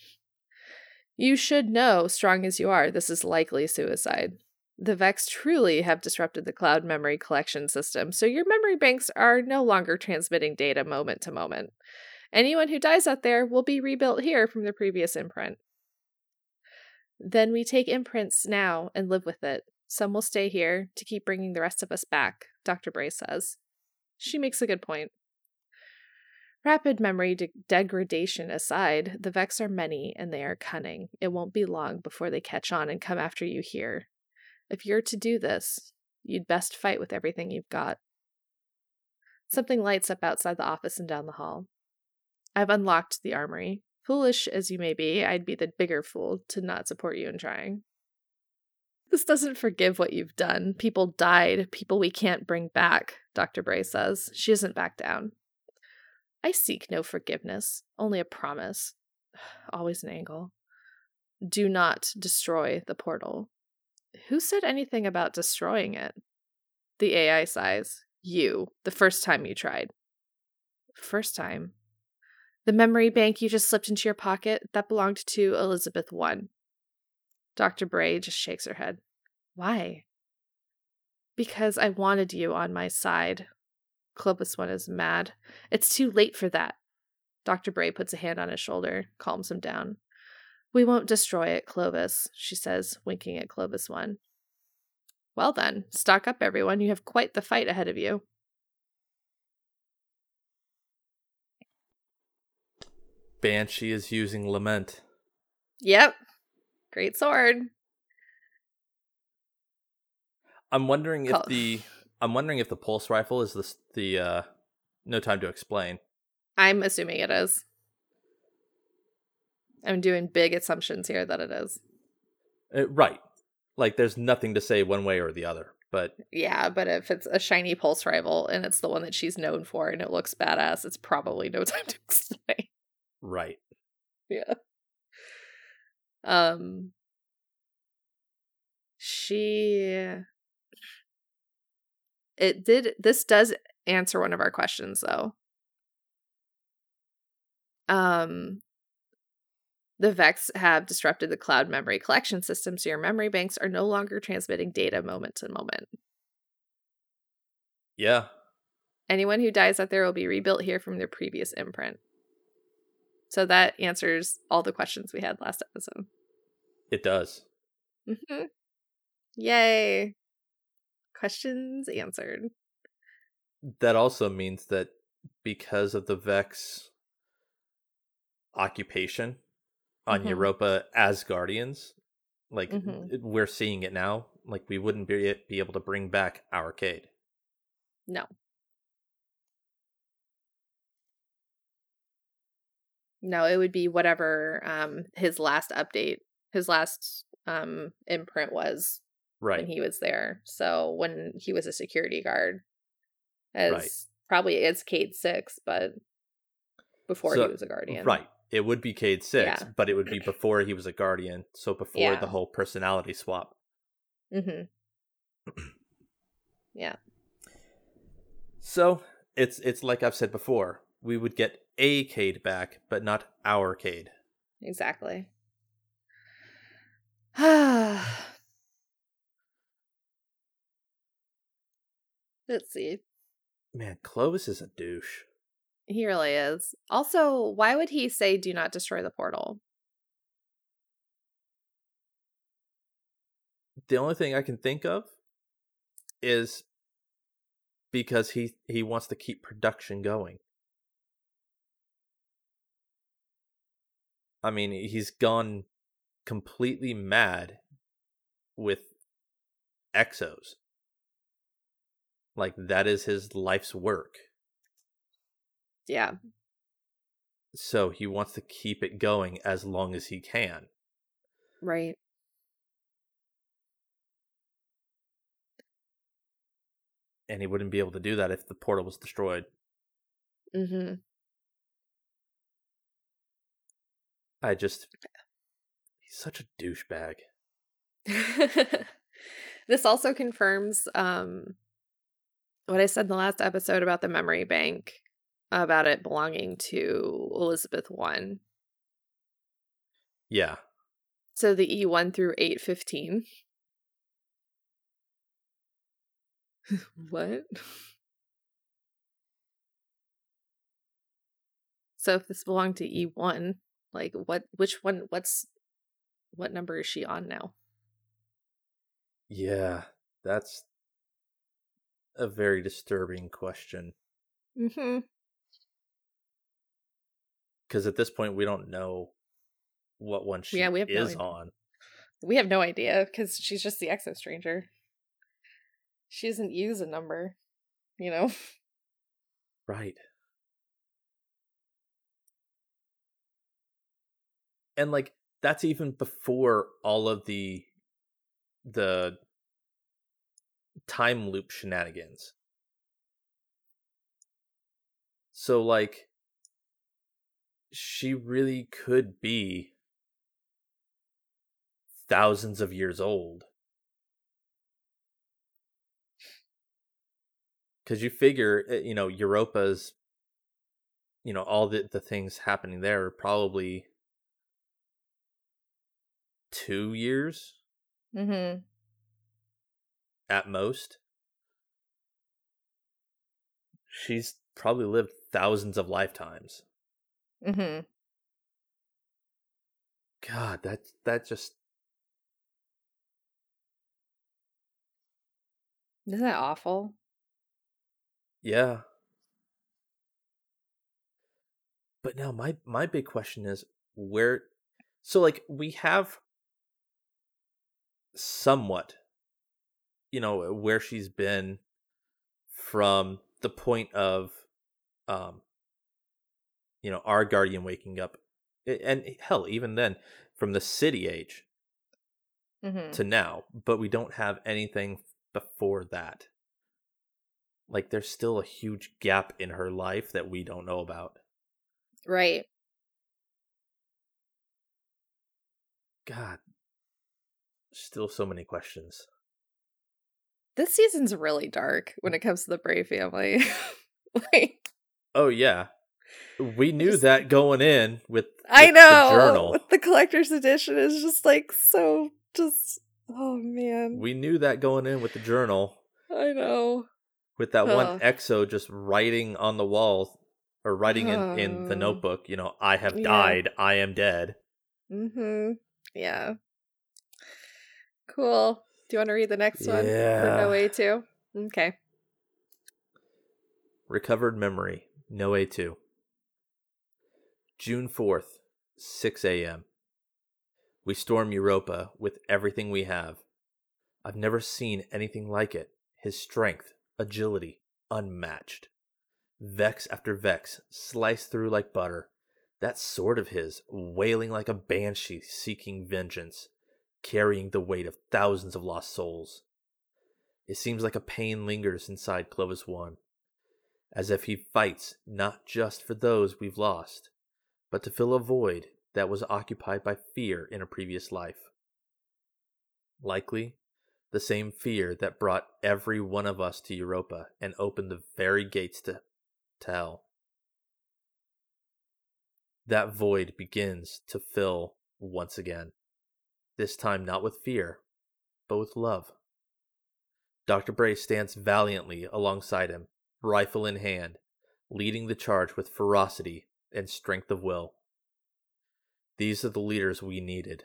You should know, strong as you are, this is likely suicide. The Vex truly have disrupted the cloud memory collection system, so your memory banks are no longer transmitting data moment to moment. Anyone who dies out there will be rebuilt here from the previous imprint. Then we take imprints now and live with it. Some will stay here to keep bringing the rest of us back, Dr. Bray says. She makes a good point. Rapid memory de- degradation aside, the Vex are many and they are cunning. It won't be long before they catch on and come after you here. If you're to do this, you'd best fight with everything you've got. Something lights up outside the office and down the hall. I've unlocked the armory. Foolish as you may be, I'd be the bigger fool to not support you in trying. This doesn't forgive what you've done. People died, people we can't bring back, Dr. Bray says. She isn't back down. I seek no forgiveness, only a promise. Always an angle. Do not destroy the portal. Who said anything about destroying it? The AI sighs. You, the first time you tried. First time. The memory bank you just slipped into your pocket, that belonged to Elizabeth 1. Dr. Bray just shakes her head. Why? Because I wanted you on my side. Clovis 1 is mad. It's too late for that. Dr. Bray puts a hand on his shoulder, calms him down. We won't destroy it, Clovis, she says, winking at Clovis 1. Well then, stock up, everyone. You have quite the fight ahead of you. Banshee is using Lament. Yep. Great sword. I'm wondering Col- if the I'm wondering if the pulse rifle is the the uh, no time to explain. I'm assuming it is. I'm doing big assumptions here that it is. Uh, right, like there's nothing to say one way or the other. But Yeah, but if it's a shiny pulse rifle and it's the one that she's known for and it looks badass, it's probably no time to explain. Right. Yeah. Um she it did this does answer one of our questions though. Um the Vex have disrupted the cloud memory collection system, so your memory banks are no longer transmitting data moment to moment. Yeah. Anyone who dies out there will be rebuilt here from their previous imprint. So that answers all the questions we had last episode. It does. Mm-hmm. Yay. Questions answered. That also means that because of the Vex occupation on Mhm. Europa as Guardians, like Mhm. we're seeing it now. Like we wouldn't be be able to bring back our Cade. No. No, it would be whatever um his last update, his last um imprint was Right. when he was there. So when he was a security guard as Right. probably as Cade 6, but before So- he was a guardian. Right. It would be Cade six, Yeah. but it would be before he was a Guardian. So before Yeah. the whole personality swap. Mm Mhm. yeah. So it's it's like I've said before. We would get a Cade back, but not our Cade. Exactly. Let's see. Man, Clovis is a douche. He really is. Also, why would he say do not destroy the portal? The only thing I can think of is because he he wants to keep production going. I mean, he's gone completely mad with exos. Like that is his life's work. Yeah. So he wants to keep it going as long as he can. Right. And he wouldn't be able to do that if the portal was destroyed. Mm-hmm. I just he's such a douchebag. this also confirms um what I said in the last episode about the memory bank about it belonging to Elizabeth 1. Yeah. So the E1 through 815. what? So if this belonged to E1, like what which one what's what number is she on now? Yeah, that's a very disturbing question Mm-hmm. because at this point we don't know what one she Yeah, we have is idea. on. We have no idea because she's just the exo stranger. She doesn't use a number, you know? Right. And like that's even before all of the the time loop shenanigans. So like she really could be thousands of years old. Cuz you figure, uh, you know, Europa's you know, all the the things happening there are probably 2 years Mm-hmm. At most. She's probably lived thousands of lifetimes. Mm-hmm. God, that that just Isn't that awful? yeah. But now my my big question is where so like we have somewhat you know where she's been from the point of um you know our guardian waking up and hell even then from the city age Mm-hmm. to now, but we don't have anything before that. Like there's still a huge gap in her life that we don't know about. Right. God, still so many questions. This season's really dark when it comes to the Bray family. like, Oh yeah, we knew Just- that going in with, I with the know journal. with the collector's edition is just like so just oh man. We knew that going in with the journal, I know. with that one exo just writing on the wall or writing in, in the notebook. You know, I have Yeah. died. I am dead. Mm-hmm. Yeah. Cool. You want to read the next one? For Yeah. No Way too? Okay. Recovered memory. No A2. June 4th, 6 a.m. We storm Europa with everything we have. I've never seen anything like it. His strength, agility, unmatched. Vex after Vex sliced through like butter. That sword of his, wailing like a banshee seeking vengeance, carrying the weight of thousands of lost souls. It seems like a pain lingers inside Clovis 1 as if he fights not just for those we've lost, but to fill a void that was occupied by fear in a previous life. Likely, the same fear that brought every one of us to Europa and opened the very gates to, to hell. That void begins to fill once again, this time not with fear, but with love. Dr. Bray stands valiantly alongside him, rifle in hand, leading the charge with ferocity and strength of will. These are the leaders we needed,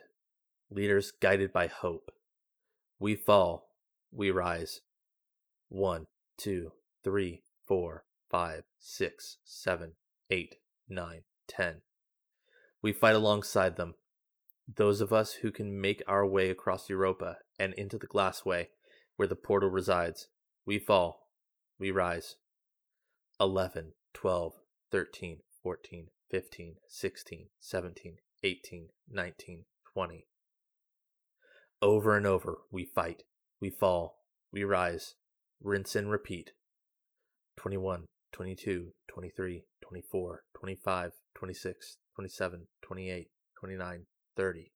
leaders guided by hope. We fall, we rise. One, two, three, four, five, six, seven, eight, nine, ten. We fight alongside them, those of us who can make our way across Europa and into the glassway where the portal resides. We fall, we rise. 11, 12, 13, 14, 15, 16, 17, 18, 19, 20. Over and over, we fight, we fall, we rise, rinse and repeat. 21, 22, 23, 24, 25, 26, 27, 28, 29, 30.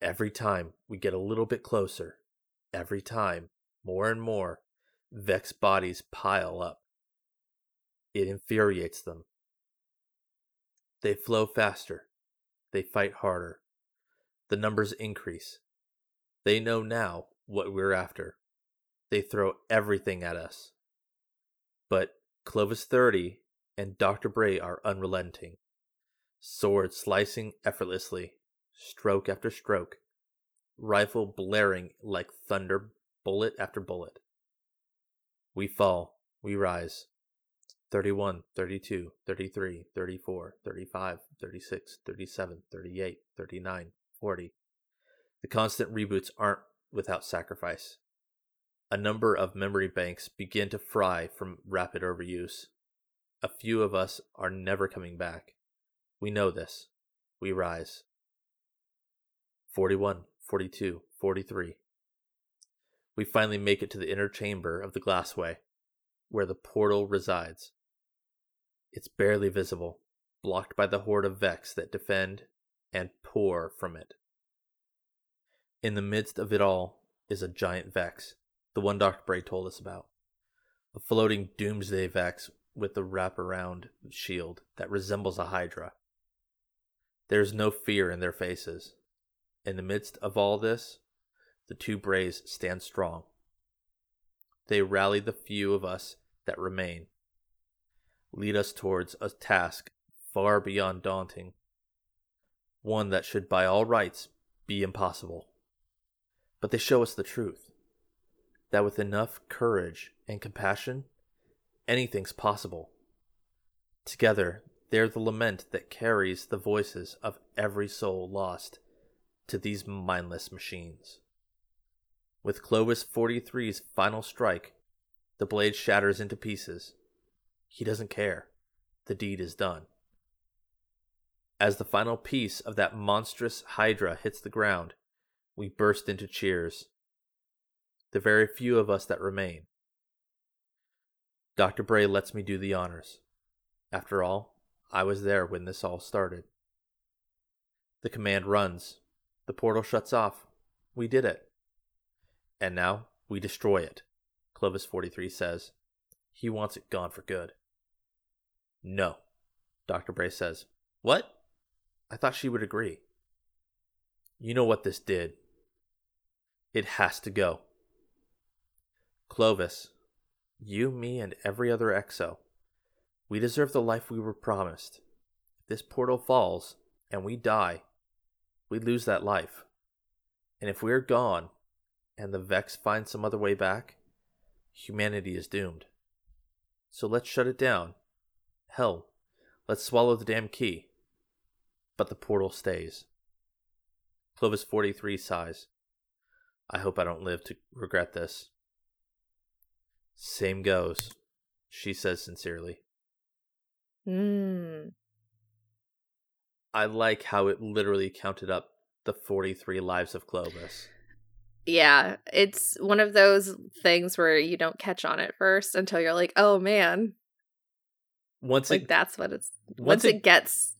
Every time we get a little bit closer, every time, more and more, Vex bodies pile up. It infuriates them. They flow faster. They fight harder. The numbers increase. They know now what we're after. They throw everything at us. But Clovis 30 and Dr. Bray are unrelenting. Sword slicing effortlessly, stroke after stroke, rifle blaring like thunder, bullet after bullet. We fall, we rise. 31, 32, 33, 34, 35, 36, 37, 38, 39, 40. The constant reboots aren't without sacrifice. A number of memory banks begin to fry from rapid overuse. A few of us are never coming back. We know this. We rise. 41, 42, 43. We finally make it to the inner chamber of the glassway, where the portal resides. It's barely visible, blocked by the horde of Vex that defend and pour from it. In the midst of it all is a giant Vex, the one Dr. Bray told us about. A floating doomsday Vex with a wraparound shield that resembles a Hydra. There is no fear in their faces. In the midst of all this, the two Brays stand strong. They rally the few of us that remain, lead us towards a task far beyond daunting, one that should by all rights be impossible. But they show us the truth that with enough courage and compassion, anything's possible. Together, they're the lament that carries the voices of every soul lost to these mindless machines. With Clovis 43's final strike, the blade shatters into pieces. He doesn't care. The deed is done. As the final piece of that monstrous Hydra hits the ground, we burst into cheers. The very few of us that remain. Dr. Bray lets me do the honors. After all, I was there when this all started. The command runs The portal shuts off. We did it. And now we destroy it, Clovis 43 says. He wants it gone for good. No, Dr. Bray says. What? I thought she would agree. You know what this did. It has to go. Clovis, you, me, and every other exo, we deserve the life we were promised. If this portal falls and we die, we lose that life. And if we're gone and the Vex finds some other way back, humanity is doomed. So let's shut it down. Hell, let's swallow the damn key. But the portal stays. Clovis 43 sighs. I hope I don't live to regret this. Same goes, she says sincerely. Mm. I like how it literally counted up the 43 lives of Clovis. Yeah, it's one of those things where you don't catch on at first until you're like, "Oh man." Once Like it, that's what it's once once, it, it- gets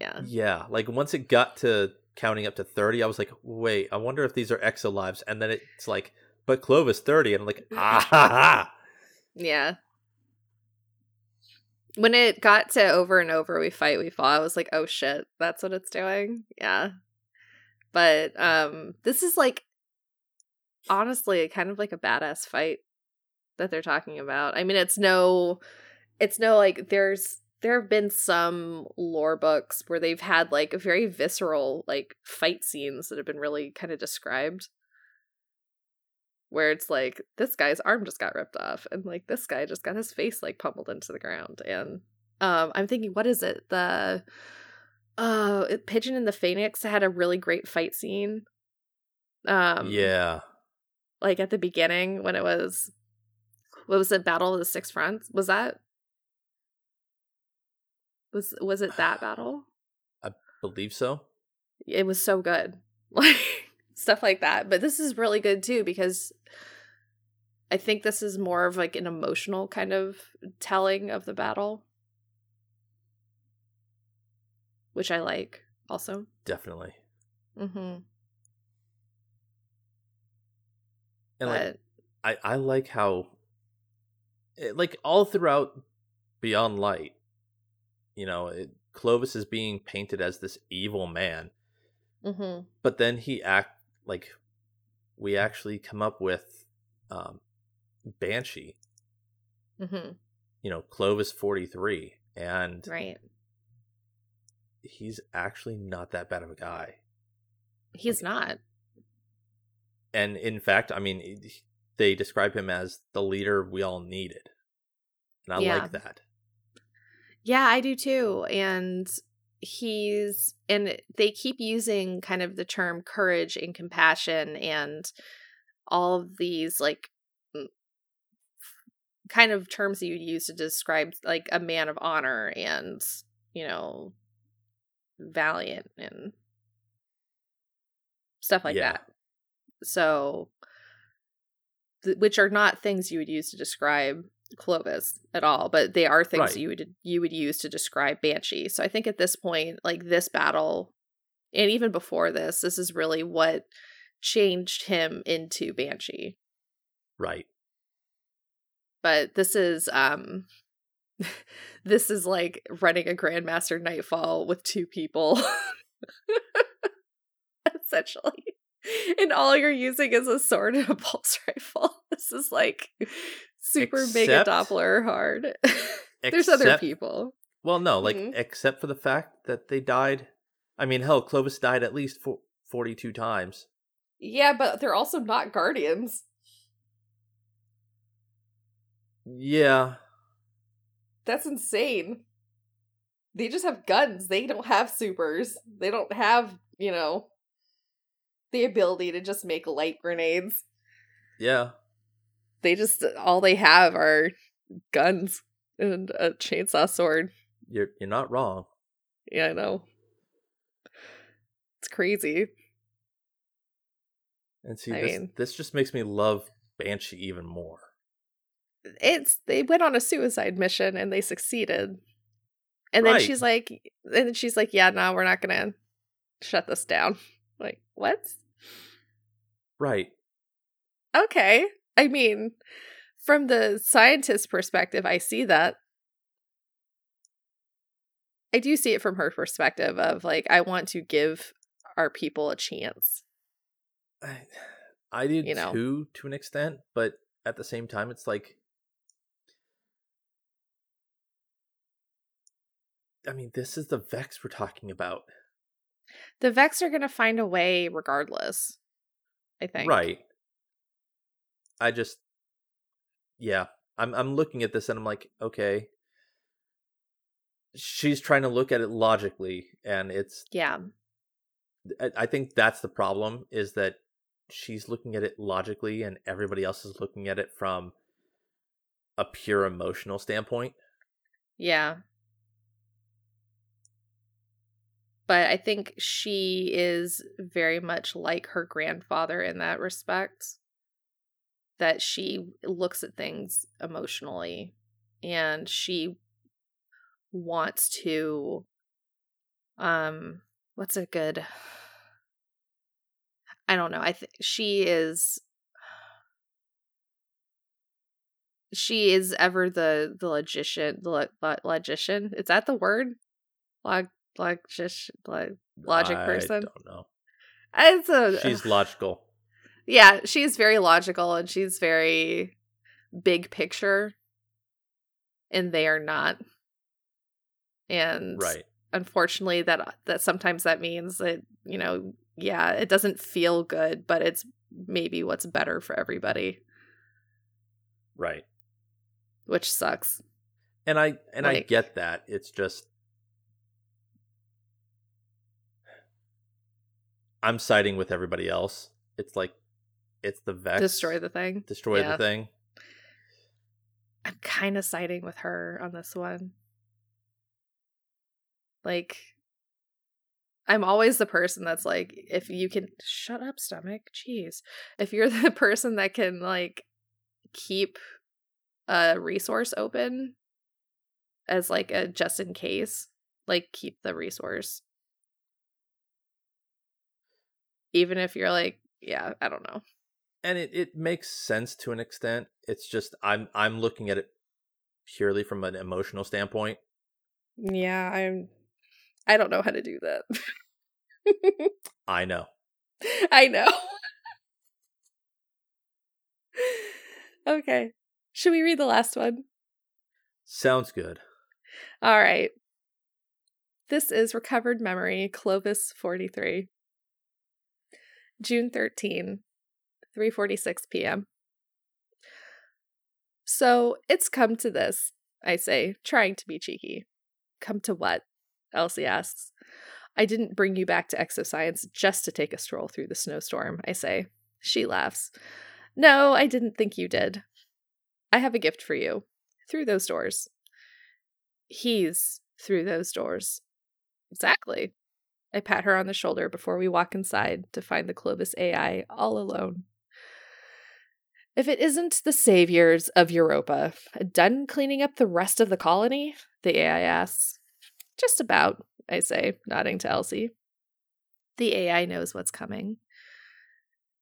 yeah. yeah, like once it got to counting up to 30, I was like, wait, I wonder if these are exo lives. And then it's like, but Clovis 30. And I'm like, ah ha ha. Yeah. When it got to over and over we fight, we fall, I was like, oh shit, that's what it's doing. Yeah. But um this is like honestly kind of like a badass fight that they're talking about. I mean it's no it's no like there's there have been some lore books where they've had like a very visceral like fight scenes that have been really kind of described where it's like this guy's arm just got ripped off and like this guy just got his face like pummeled into the ground and um i'm thinking what is it the uh pigeon and the phoenix had a really great fight scene um yeah. like at the beginning when it was what was it battle of the six fronts was that was was it that battle I Believe so. it was so good like stuff like that but this is really good too because i think this is more of like an emotional kind of telling of the battle which i like also Definitely. mm-hmm And like, I, I like how, it, like, all throughout Beyond Light, you know, it, Clovis is being painted as this evil man. mm-hmm but then he act like we actually come up with um banshee. Mm-hmm. You know clovis 43 and right. he's actually not that bad of a guy. He's not. And in fact i mean they describe him as the leader we all needed and i Yeah. like that. Yeah, I do too. And he's and they keep using kind of the term courage and compassion and all of these like kind of terms that you'd use to describe like a man of honor and you know valiant and stuff like Yeah. that so th- which are not things you would use to describe Clovis at all, but they are things Right. you would you would use to describe Banshee. So I think at this point, like this battle, and even before this, this is really what changed him into Banshee. right But this is um this is like running a Grandmaster Nightfall with two people. Essentially. And all you're using is a sword and a pulse rifle. This is like super mega Doppler hard. There's other people. well no like Mhm. except for the fact that they died i mean hell clovis died at least fo- 42 times Yeah, but they're also not guardians. yeah That's insane. They just have guns. They don't have supers. They don't have, you know, the ability to just make light grenades. yeah They just all they have are guns and a chainsaw sword. you're you're not wrong Yeah, I know. It's crazy. And see, I this, mean- this just makes me love Banshee even more. It's they went on a suicide mission and they succeeded. And then Right. she's like and then she's like, Yeah, no, we're not gonna shut this down. Like, what? Right. Okay. I mean, from the scientist perspective, I see that. I do see it from her perspective of like, I want to give our people a chance. I, I do You know. too, to an extent, but at the same time, it's like. I mean, this is the Vex we're talking about. The Vex are going to find a way regardless. I think. Right. I just yeah, I'm I'm looking at this and I'm like, okay. She's trying to look at it logically and it's Yeah. I, I think that's the problem is that she's looking at it logically and everybody else is looking at it from a pure emotional standpoint. Yeah. But I think she is very much like her grandfather in that respect. That she looks at things emotionally and she wants to um what's a good I don't know. I think she is she is ever the the logician the lo- lo- logician is that the word log logician log, logic I person don't know. it's a She's logical. Yeah she's very logical and she's very big picture and they are not and Right. unfortunately that that sometimes that means that you know yeah it doesn't feel good but it's maybe what's better for everybody Right. which sucks And I and I get that. It's just I'm siding with everybody else. It's like it's the Vex destroy the thing destroy Yeah. the thing. I'm kind of siding with her on this one. Like, I'm always the person that's like, if you can shut up, stomach, jeez. If you're the person that can like keep a resource open as like a just in case, like keep the resource. Even if you're like, yeah, I don't know. And it, it makes sense to an extent. It's just I'm I'm looking at it purely from an emotional standpoint. Yeah, I'm. I don't know how to do that. I know. I know. okay. Should we read the last one? Sounds good. All right. This is Recovered Memory, Clovis 43. June 13, 3:46 p.m. So, it's come to this, I say, trying to be cheeky. Come to what? Elsie asks. I didn't bring you back to exoscience just to take a stroll through the snowstorm, I say. She laughs. No, I didn't think you did. I have a gift for you. Through those doors. He's through those doors. Exactly. I pat her on the shoulder before we walk inside to find the Clovis AI all alone. If it isn't the saviors of Europa, done cleaning up the rest of the colony? The AI asks. Just about, I say, nodding to Elsie. The AI knows what's coming.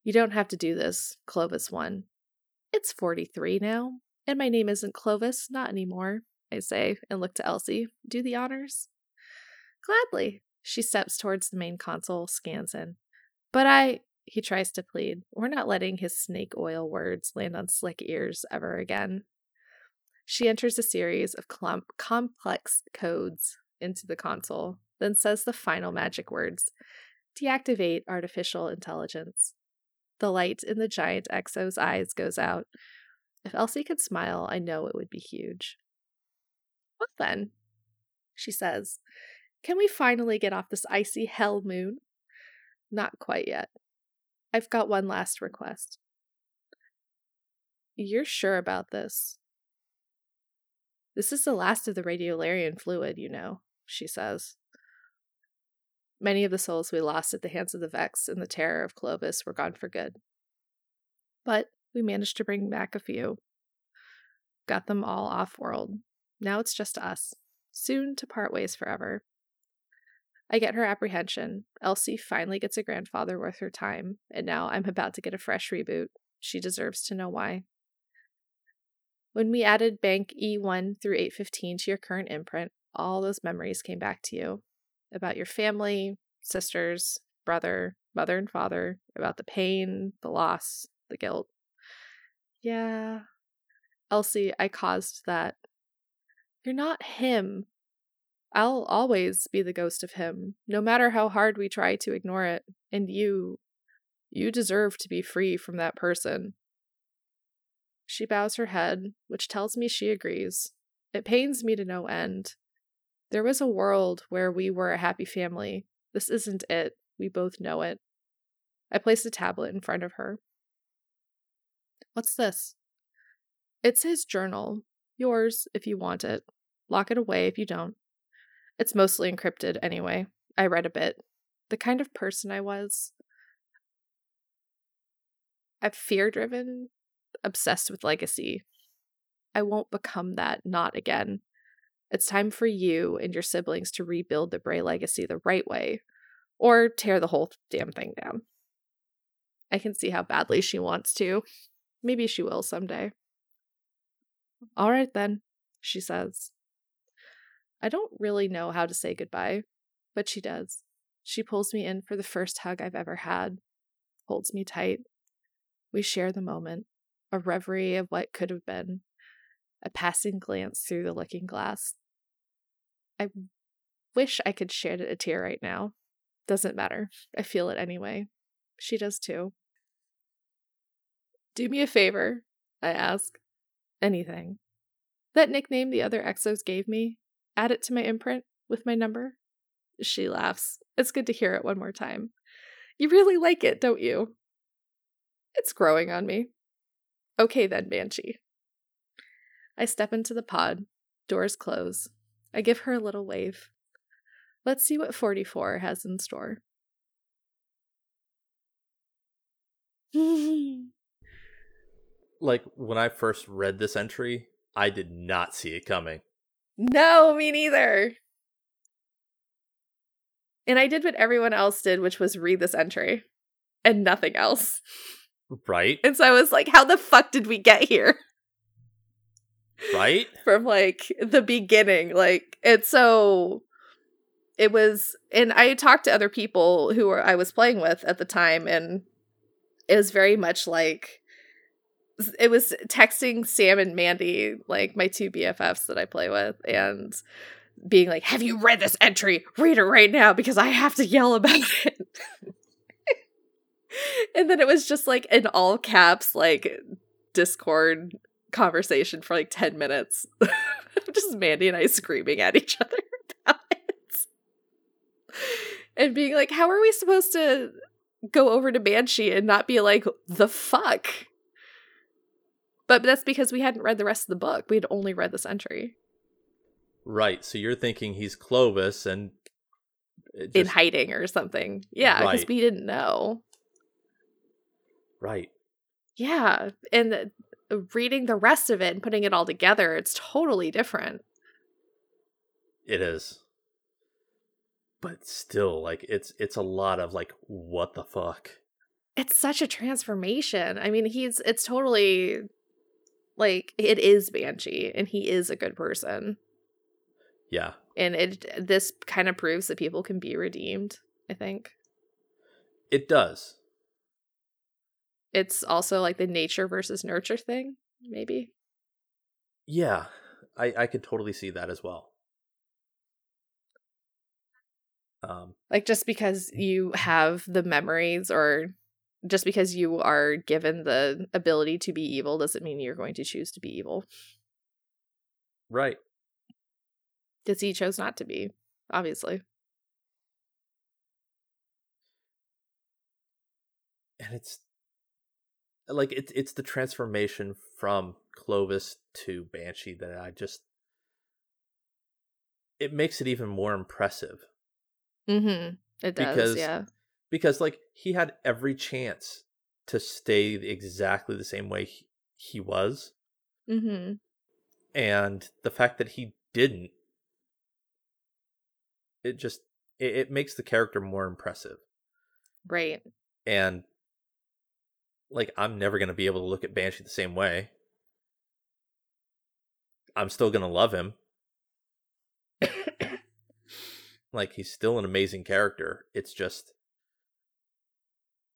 You don't have to do this, Clovis 1. It's 43 now, and my name isn't Clovis, not anymore, I say, and look to Elsie. Do the honors? Gladly. She steps towards the main console, scans in. But I. He tries to plead. We're not letting his snake oil words land on slick ears ever again. She enters a series of clump, complex codes into the console, then says the final magic words Deactivate artificial intelligence. The light in the giant Exo's eyes goes out. If Elsie could smile, I know it would be huge. Well, then, she says, can we finally get off this icy hell moon? Not quite yet. I've got one last request. You're sure about this? This is the last of the radiolarian fluid, you know, she says. Many of the souls we lost at the hands of the Vex and the terror of Clovis were gone for good. But we managed to bring back a few. Got them all off world. Now it's just us, soon to part ways forever. I get her apprehension. Elsie finally gets a grandfather worth her time, and now I'm about to get a fresh reboot. She deserves to know why. When we added bank E1 through 815 to your current imprint, all those memories came back to you about your family, sisters, brother, mother, and father, about the pain, the loss, the guilt. Yeah. Elsie, I caused that. You're not him. I'll always be the ghost of him, no matter how hard we try to ignore it. And you, you deserve to be free from that person. She bows her head, which tells me she agrees. It pains me to no end. There was a world where we were a happy family. This isn't it. We both know it. I place a tablet in front of her. What's this? It's his journal. Yours, if you want it. Lock it away if you don't. It's mostly encrypted anyway. I read a bit. The kind of person I was. I'm fear driven, obsessed with legacy. I won't become that, not again. It's time for you and your siblings to rebuild the Bray legacy the right way, or tear the whole damn thing down. I can see how badly she wants to. Maybe she will someday. All right then, she says. I don't really know how to say goodbye, but she does. She pulls me in for the first hug I've ever had, holds me tight. We share the moment, a reverie of what could have been, a passing glance through the looking glass. I wish I could shed a tear right now. Doesn't matter. I feel it anyway. She does too. Do me a favor, I ask. Anything. That nickname the other exos gave me, add it to my imprint with my number. She laughs. It's good to hear it one more time. You really like it, don't you? It's growing on me. Okay then, Banshee. I step into the pod. Doors close. I give her a little wave. Let's see what 44 has in store. Like when I first read this entry, I did not see it coming. No, me neither. And I did what everyone else did, which was read this entry and nothing else. Right? And so I was like, how the fuck did we get here? Right? from like the beginning. Like it's so it was and I talked to other people who were I was playing with at the time and it was very much like it was texting Sam and Mandy, like my two BFFs that I play with, and being like, Have you read this entry? Read it right now because I have to yell about it. and then it was just like in all caps, like Discord conversation for like 10 minutes. just Mandy and I screaming at each other about it. And being like, how are we supposed to go over to Banshee and not be like, the fuck? But that's because we hadn't read the rest of the book. We had only read this entry Right. So you're thinking he's Clovis and it in hiding or something. Yeah, because Right. we didn't know. Right. Yeah. And the- uh, reading the rest of it and putting it all together, it's totally different. It is. But still, like it's it's a lot of like what the fuck. it's such a transformation. I mean, he's it's totally like it is Banshee and he is a good person. Yeah. And it this kind of proves that people can be redeemed, I think. It does. It's also like the nature versus nurture thing, maybe. Yeah. I I could totally see that as well. Um Like just because you have the memories or just because you are given the ability to be evil doesn't mean you're going to choose to be evil. right. Because he chose not to be, obviously. And it's like it's it's the transformation from Clovis to Banshee that I just it makes it even more impressive Mm-hmm. It does, Because- yeah. Because like he had every chance to stay exactly the same way he, he was Mm-hmm. and the fact that he didn't it just it, it makes the character more impressive. Right. And like I'm never gonna be able to look at Banshee the same way. I'm still gonna love him. like he's still an amazing character. It's just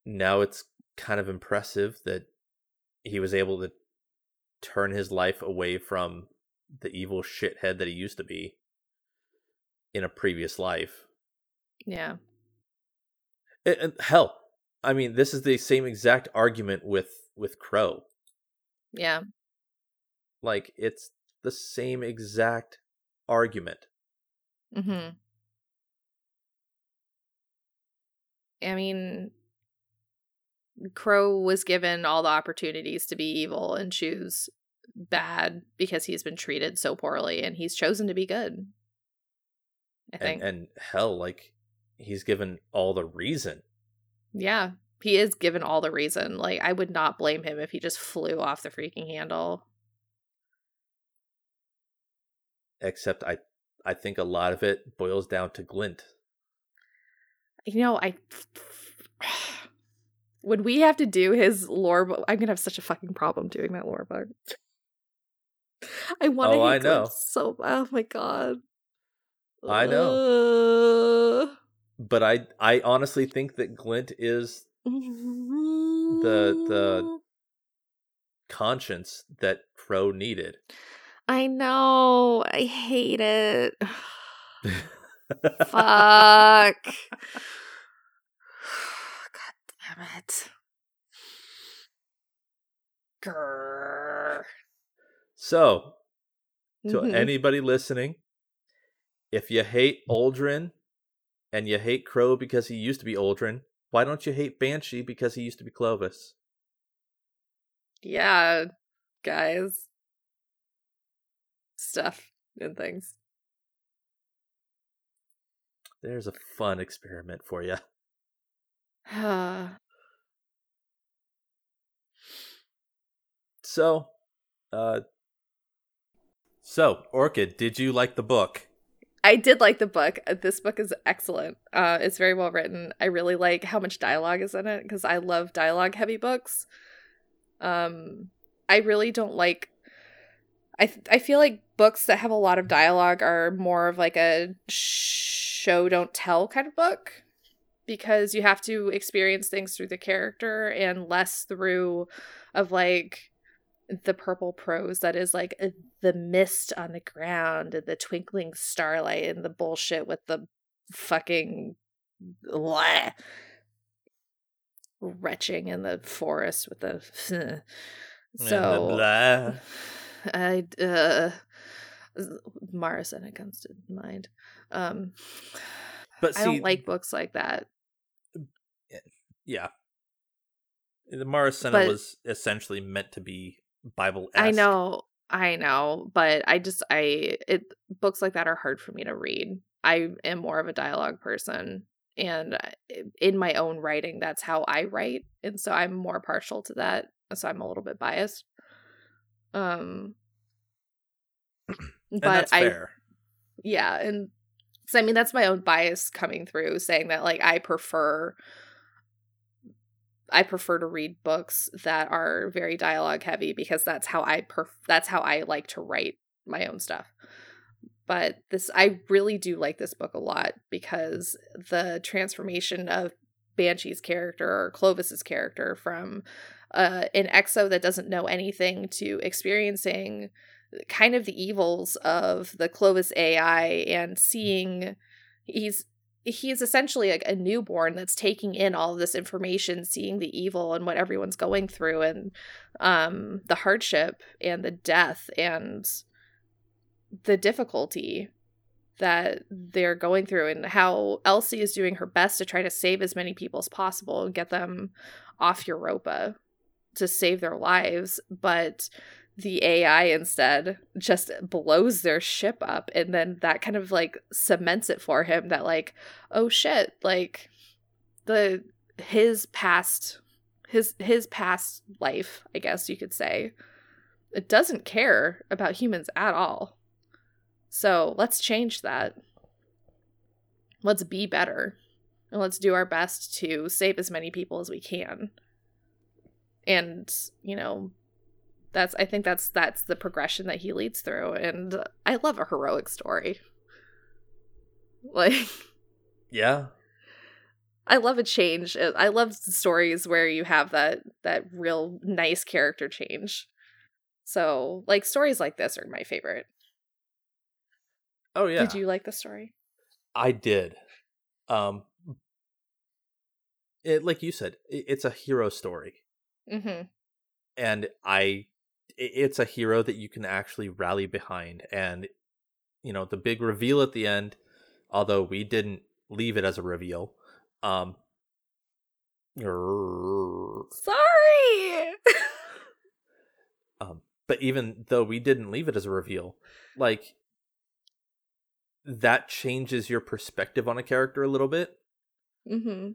now it's kind of impressive that he was able to turn his life away from the evil shithead that he used to be in a previous life. Yeah. And, and hell, I mean, this is the same exact argument with with Crow. Yeah. Like it's the same exact argument. Mm-hmm. I mean, Crow was given all the opportunities to be evil and choose bad because he's been treated so poorly and he's chosen to be good. I think. And and hell, like he's given all the reason. yeah. He is given all the reason. Like I would not blame him if he just flew off the freaking handle. Except I I think a lot of it boils down to Glint. You know, I when we have to do his lore book, I'm gonna have such a fucking problem doing that lore book. I want to. Oh, I know. So, oh my god. I know. But I I honestly think that Glint is the the conscience that Crow needed. I know. I hate it. Fuck. Damn it. Grrr. So, to Mhm. anybody listening, if you hate Uldren and you hate Crow because he used to be Uldren, why don't you hate Banshee because he used to be Clovis? Yeah, guys. Stuff and things. There's a fun experiment for you. So, uh, so Orchid, did you like the book? I did like the book. Uh, This book is excellent. Uh, it's very well written. I really like how much dialogue is in it because I love dialogue heavy books. Um, I really don't like. I th- I feel like books that have a lot of dialogue are more of like a show don't tell kind of book because you have to experience things through the character and less through of like the purple prose that is like uh, the mist on the ground and the twinkling starlight and the bullshit with the fucking blah, retching in the forest with the so blah. I uh Marasenna comes to mind. Um But I don't like books like that. yeah, the Marasenna But- was essentially meant to be Bible. I know, I know, but I just I it books like that are hard for me to read. I am more of a dialogue person and in my own writing that's how I write and so I'm more partial to that. So I'm a little bit biased. Um but I fair. yeah and so i mean that's my own bias coming through saying that like i prefer i prefer to read books that are very dialogue heavy because that's how i perf- that's how i like to write my own stuff. But this i really do like this book a lot because the transformation of banshee's character or clovis's character from uh, an exo that doesn't know anything to experiencing kind of the evils of the Clovis AI and seeing he's he's essentially like a newborn that's taking in all this information, seeing the evil and what everyone's going through and um the hardship and the death and the difficulty that they're going through and how Elsie is doing her best to try to save as many people as possible and get them off Europa to save their lives, but the AI instead just blows their ship up and then that kind of like cements it for him that like oh shit like the his past his his past life I guess you could say it doesn't care about humans at all. So let's change that. Let's be better and let's do our best to save as many people as we can. And you know that's i think that's that's the progression that he leads through and i love a heroic story like Yeah. i love a change i love stories where you have that that real nice character change so like stories like this are my favorite Oh yeah. did you like the story I did. Um it like you said, i- it's a hero story. mm-hmm and i- it's a hero that you can actually rally behind and you know the big reveal at the end although we didn't leave it as a reveal um sorry! Um but even though we didn't leave it as a reveal like that changes your perspective on a character a little bit. Mm-hmm.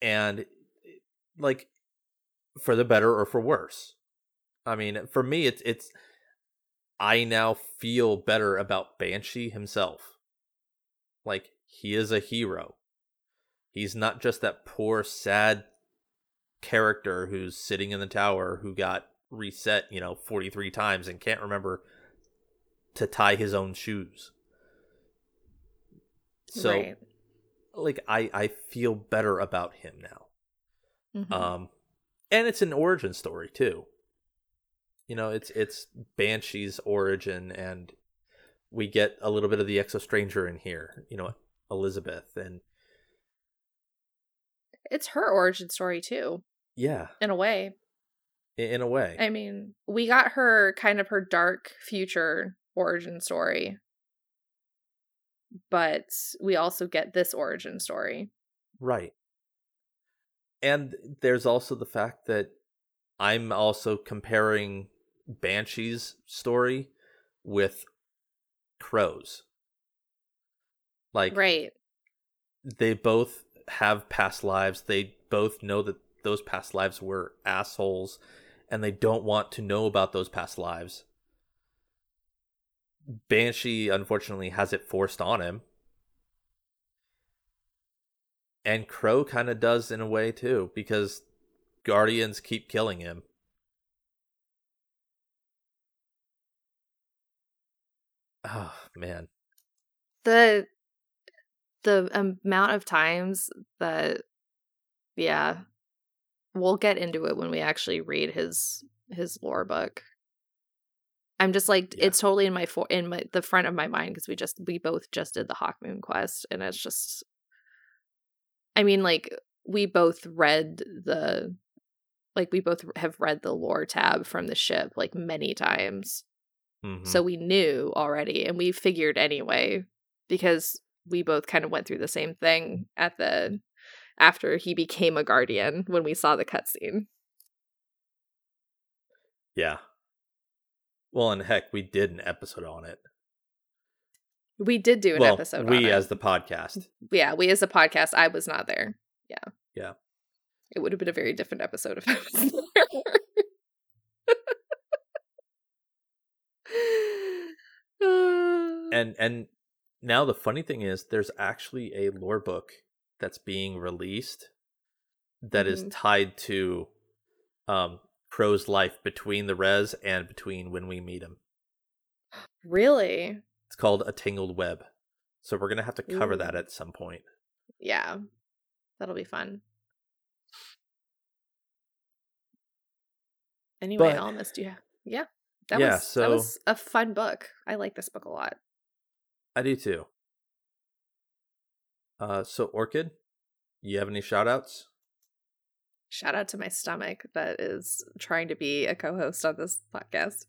And like for the better or for worse. I mean for me it's it's i now feel better about banshee himself. Like he is a hero. He's not just that poor sad character who's sitting in the tower who got reset you know 43 times and can't remember to tie his own shoes. So right. like i i feel better about him now. Mhm. um and it's an origin story too. You know it's it's banshee's origin and we get a little bit of the exo stranger in here you know elizabeth and it's her origin story too. Yeah. In a way. In a way. I mean we got her kind of her dark future origin story. But we also get this origin story. Right and there's also the fact that i'm also comparing banshee's story with crow's like right they both have past lives. They both know that those past lives were assholes and they don't want to know about those past lives. Banshee unfortunately has it forced on him. And Crow kind of does in a way too because Guardians keep killing him. Oh, man. the the amount of times that yeah we'll get into it when we actually read his his lore book i'm just like Yeah. it's totally in my for in my the front of my mind because we just we both just did the Hawkmoon quest and it's just i mean like we both read the like we both have read the lore tab from the ship like many times Mhm. so we knew already and we figured anyway because we both kind of went through the same thing at the after he became a guardian when we saw the cutscene. Yeah. Well, and heck, we did an episode on it. We did do an well, episode we as the podcast. yeah, we as a podcast, I was not there. Yeah. Yeah. It would have been a very different episode if I was there. And and now the funny thing is there's actually a lore book that's being released that is Mhm. tied to um Crow's life between the res and between when we meet him. really? Called A Tangled Web. So we're going to have to cover that at some point. Yeah. That'll be fun. Anyway, But- Almost, yeah. Yeah. That Yeah, was so- that was a fun book. I like this book a lot. I do too. Uh so Orchid, you have any shout outs? Shout out to my stomach that is trying to be a co-host on this podcast.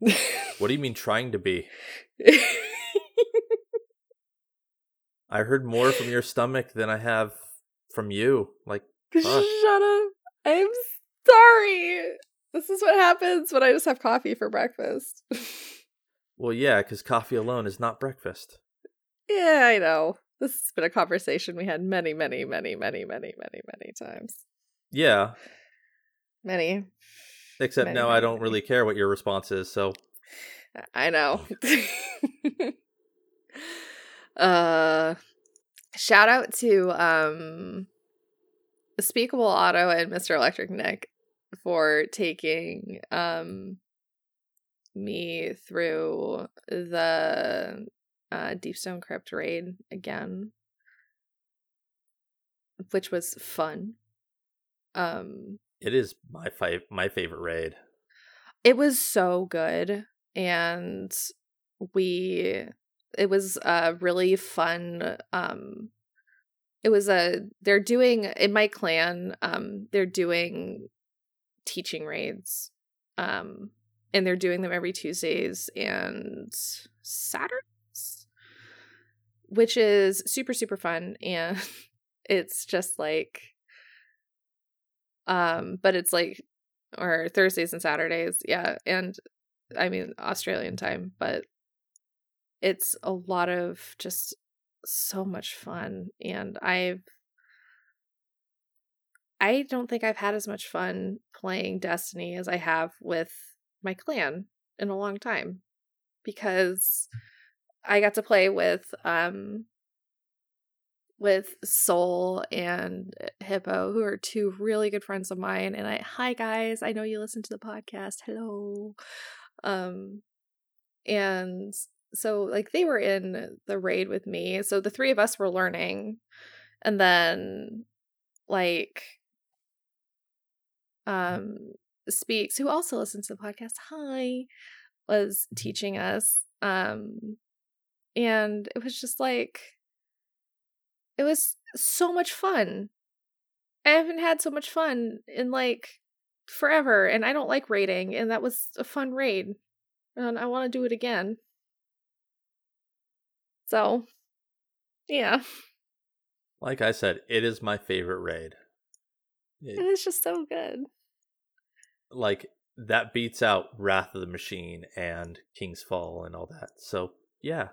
What do you mean trying to be? I heard more from your stomach than I have from you. Like, fuck. Shut up. I'm sorry. This is what happens when I just have coffee for breakfast. well, yeah, because coffee alone is not breakfast. yeah, I know. This has been a conversation we had many, many, many, many, many, many, many times. Yeah, Many. Except Many, now I don't many. really care what your response is. So, I know. Uh shout out to um Speakable Auto and Mr. Electric Nick for taking um me through the uh Deepstone Crypt raid again. Which was fun. Um It is my fi- my favorite raid. it was so good and we it was a really fun um it was a they're doing in my clan um they're doing teaching raids um and they're doing them every tuesdays and saturdays which is super super fun and it's just like um but it's like or thursdays and saturdays yeah and i mean australian time but it's a lot of just so much fun and i've i don't think i've had as much fun playing destiny as i have with my clan in a long time because i got to play with um with soul and hippo who are two really good friends of mine and i hi guys i know you listen to the podcast. Hello. Um and so like they were in the raid with me so the three of us were learning and then like um speaks who also listens to the podcast hi was teaching us um and it was just like it was so much fun i haven't had so much fun in like forever and i don't like raiding and that was a fun raid and i want to do it again so yeah Like I said, it is my favorite raid. It- it was just so good like that beats out Wrath of the Machine and King's Fall and all that. So yeah,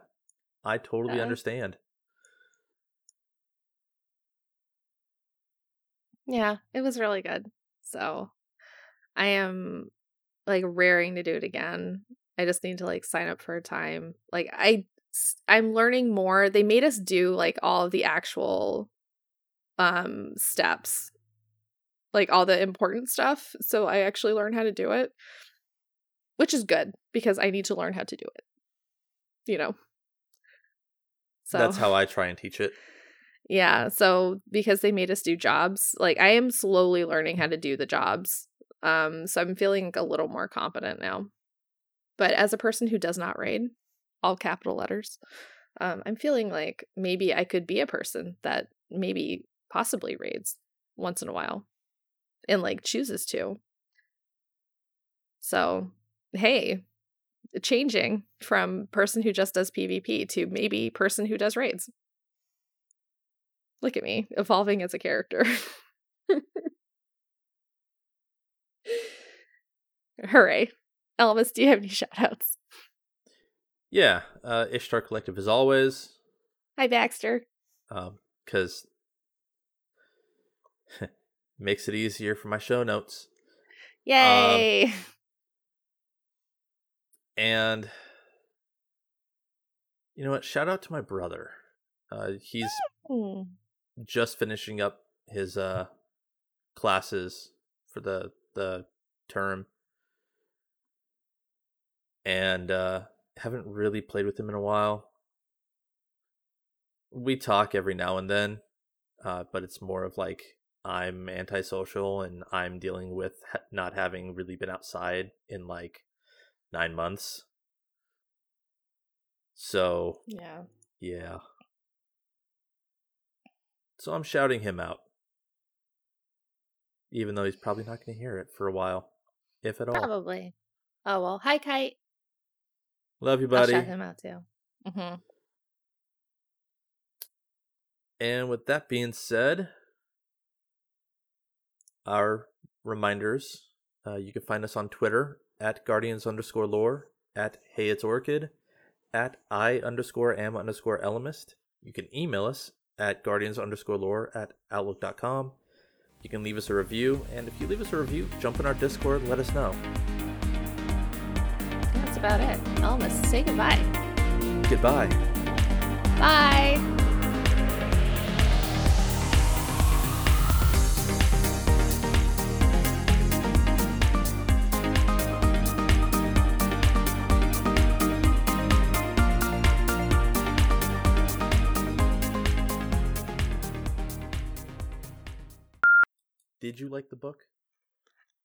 I totally Yeah. understand. Yeah, it was really good. So I am like raring to do it again. I just need to like sign up for a time. Like I I'm learning more. They made us do like all of the actual um steps. Like all the important stuff. So I actually learned how to do it. Which is good because I need to learn how to do it. You know. So That's how I try and teach it. Yeah, so because they made us do jobs, like I am slowly learning how to do the jobs. Um so I'm feeling a little more competent now. But as a person who does not raid, all capital letters, um I'm feeling like maybe I could be a person that maybe possibly raids once in a while and like chooses to. So, hey, changing from person who just does PvP to maybe person who does raids. Look at me evolving as a character. Hooray. Elvis, do you have any shout outs? Yeah, uh, Ishtar Collective as always, Hi, Baxter. because makes it easier for my show notes. Yay. And you know what? Shout out to my brother. Uh, he's Hmm. Just finishing up his uh classes for the the term and uh haven't really played with him in a while we talk every now and then uh but it's more of like i'm antisocial and i'm dealing with ha- not having really been outside in like 9 months so Yeah. yeah. So I'm shouting him out. Even though he's probably not going to hear it for a while, if at all. Probably. Oh, well. Hi, Kite. Love you, buddy. I'll shout him out too. hmm And with that being said, our reminders uh, you can find us on Twitter at guardians underscore lore, at hey it's orchid, at i underscore am underscore elemist. You can email us at guardians underscore lore at outlook.com. You can leave us a review, and if you leave us a review, jump in our Discord and let us know. That's about it. Elvis, say goodbye. Goodbye. Bye. Did you like the book?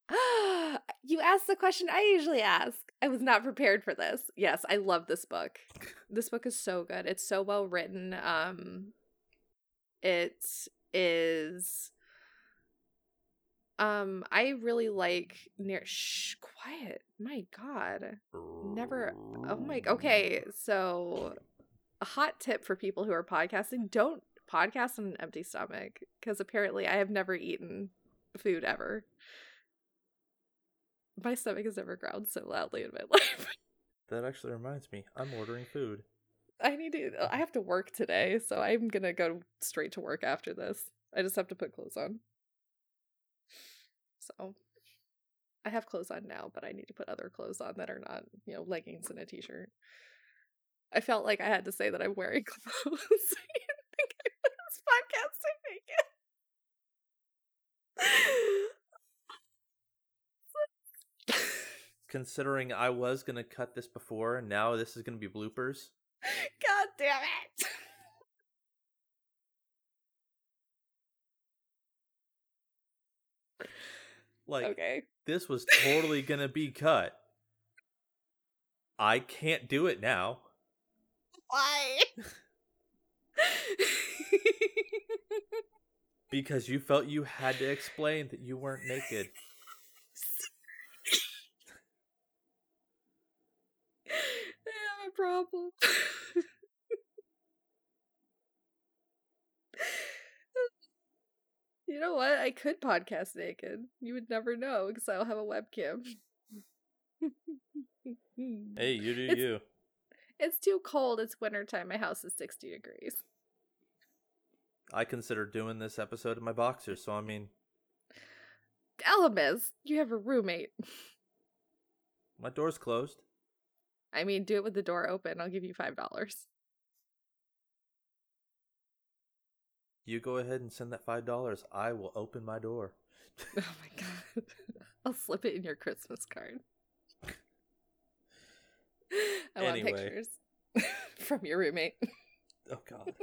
you asked the question I usually ask. I was not prepared for this. Yes, I love this book. This book is so good. It's so well written. Um it is um I really like near shh quiet. My god. Never Oh my okay, so a hot tip for people who are podcasting, don't podcast on an empty stomach because apparently I have never eaten food ever. My stomach has never growled so loudly in my life. That actually reminds me. I'm ordering food. I need to I have to work today, so I'm going to go straight to work after this. I just have to put clothes on. So I have clothes on now, but I need to put other clothes on that are not, you know, leggings and a t-shirt. I felt like I had to say that I'm wearing clothes. so you didn't think I was podcasting naked. Considering I was gonna cut this before, and now this is gonna be bloopers. God damn it. Like okay. this was totally gonna be cut. I can't do it now. Why? Because you felt you had to explain that you weren't naked. I have a problem. you know what? I could podcast naked. You would never know because I don't have a webcam. Hey, you do It's- you. It's too cold. It's wintertime. My house is 60 degrees. I consider doing this episode in my boxers, so I mean, Elemist, you have a roommate. my door's closed. I mean, do it with the door open. I'll give you $5. You go ahead and send that five dollars. I will open my door. Oh my god. I'll slip it in your Christmas card. I want pictures from your roommate. Oh God.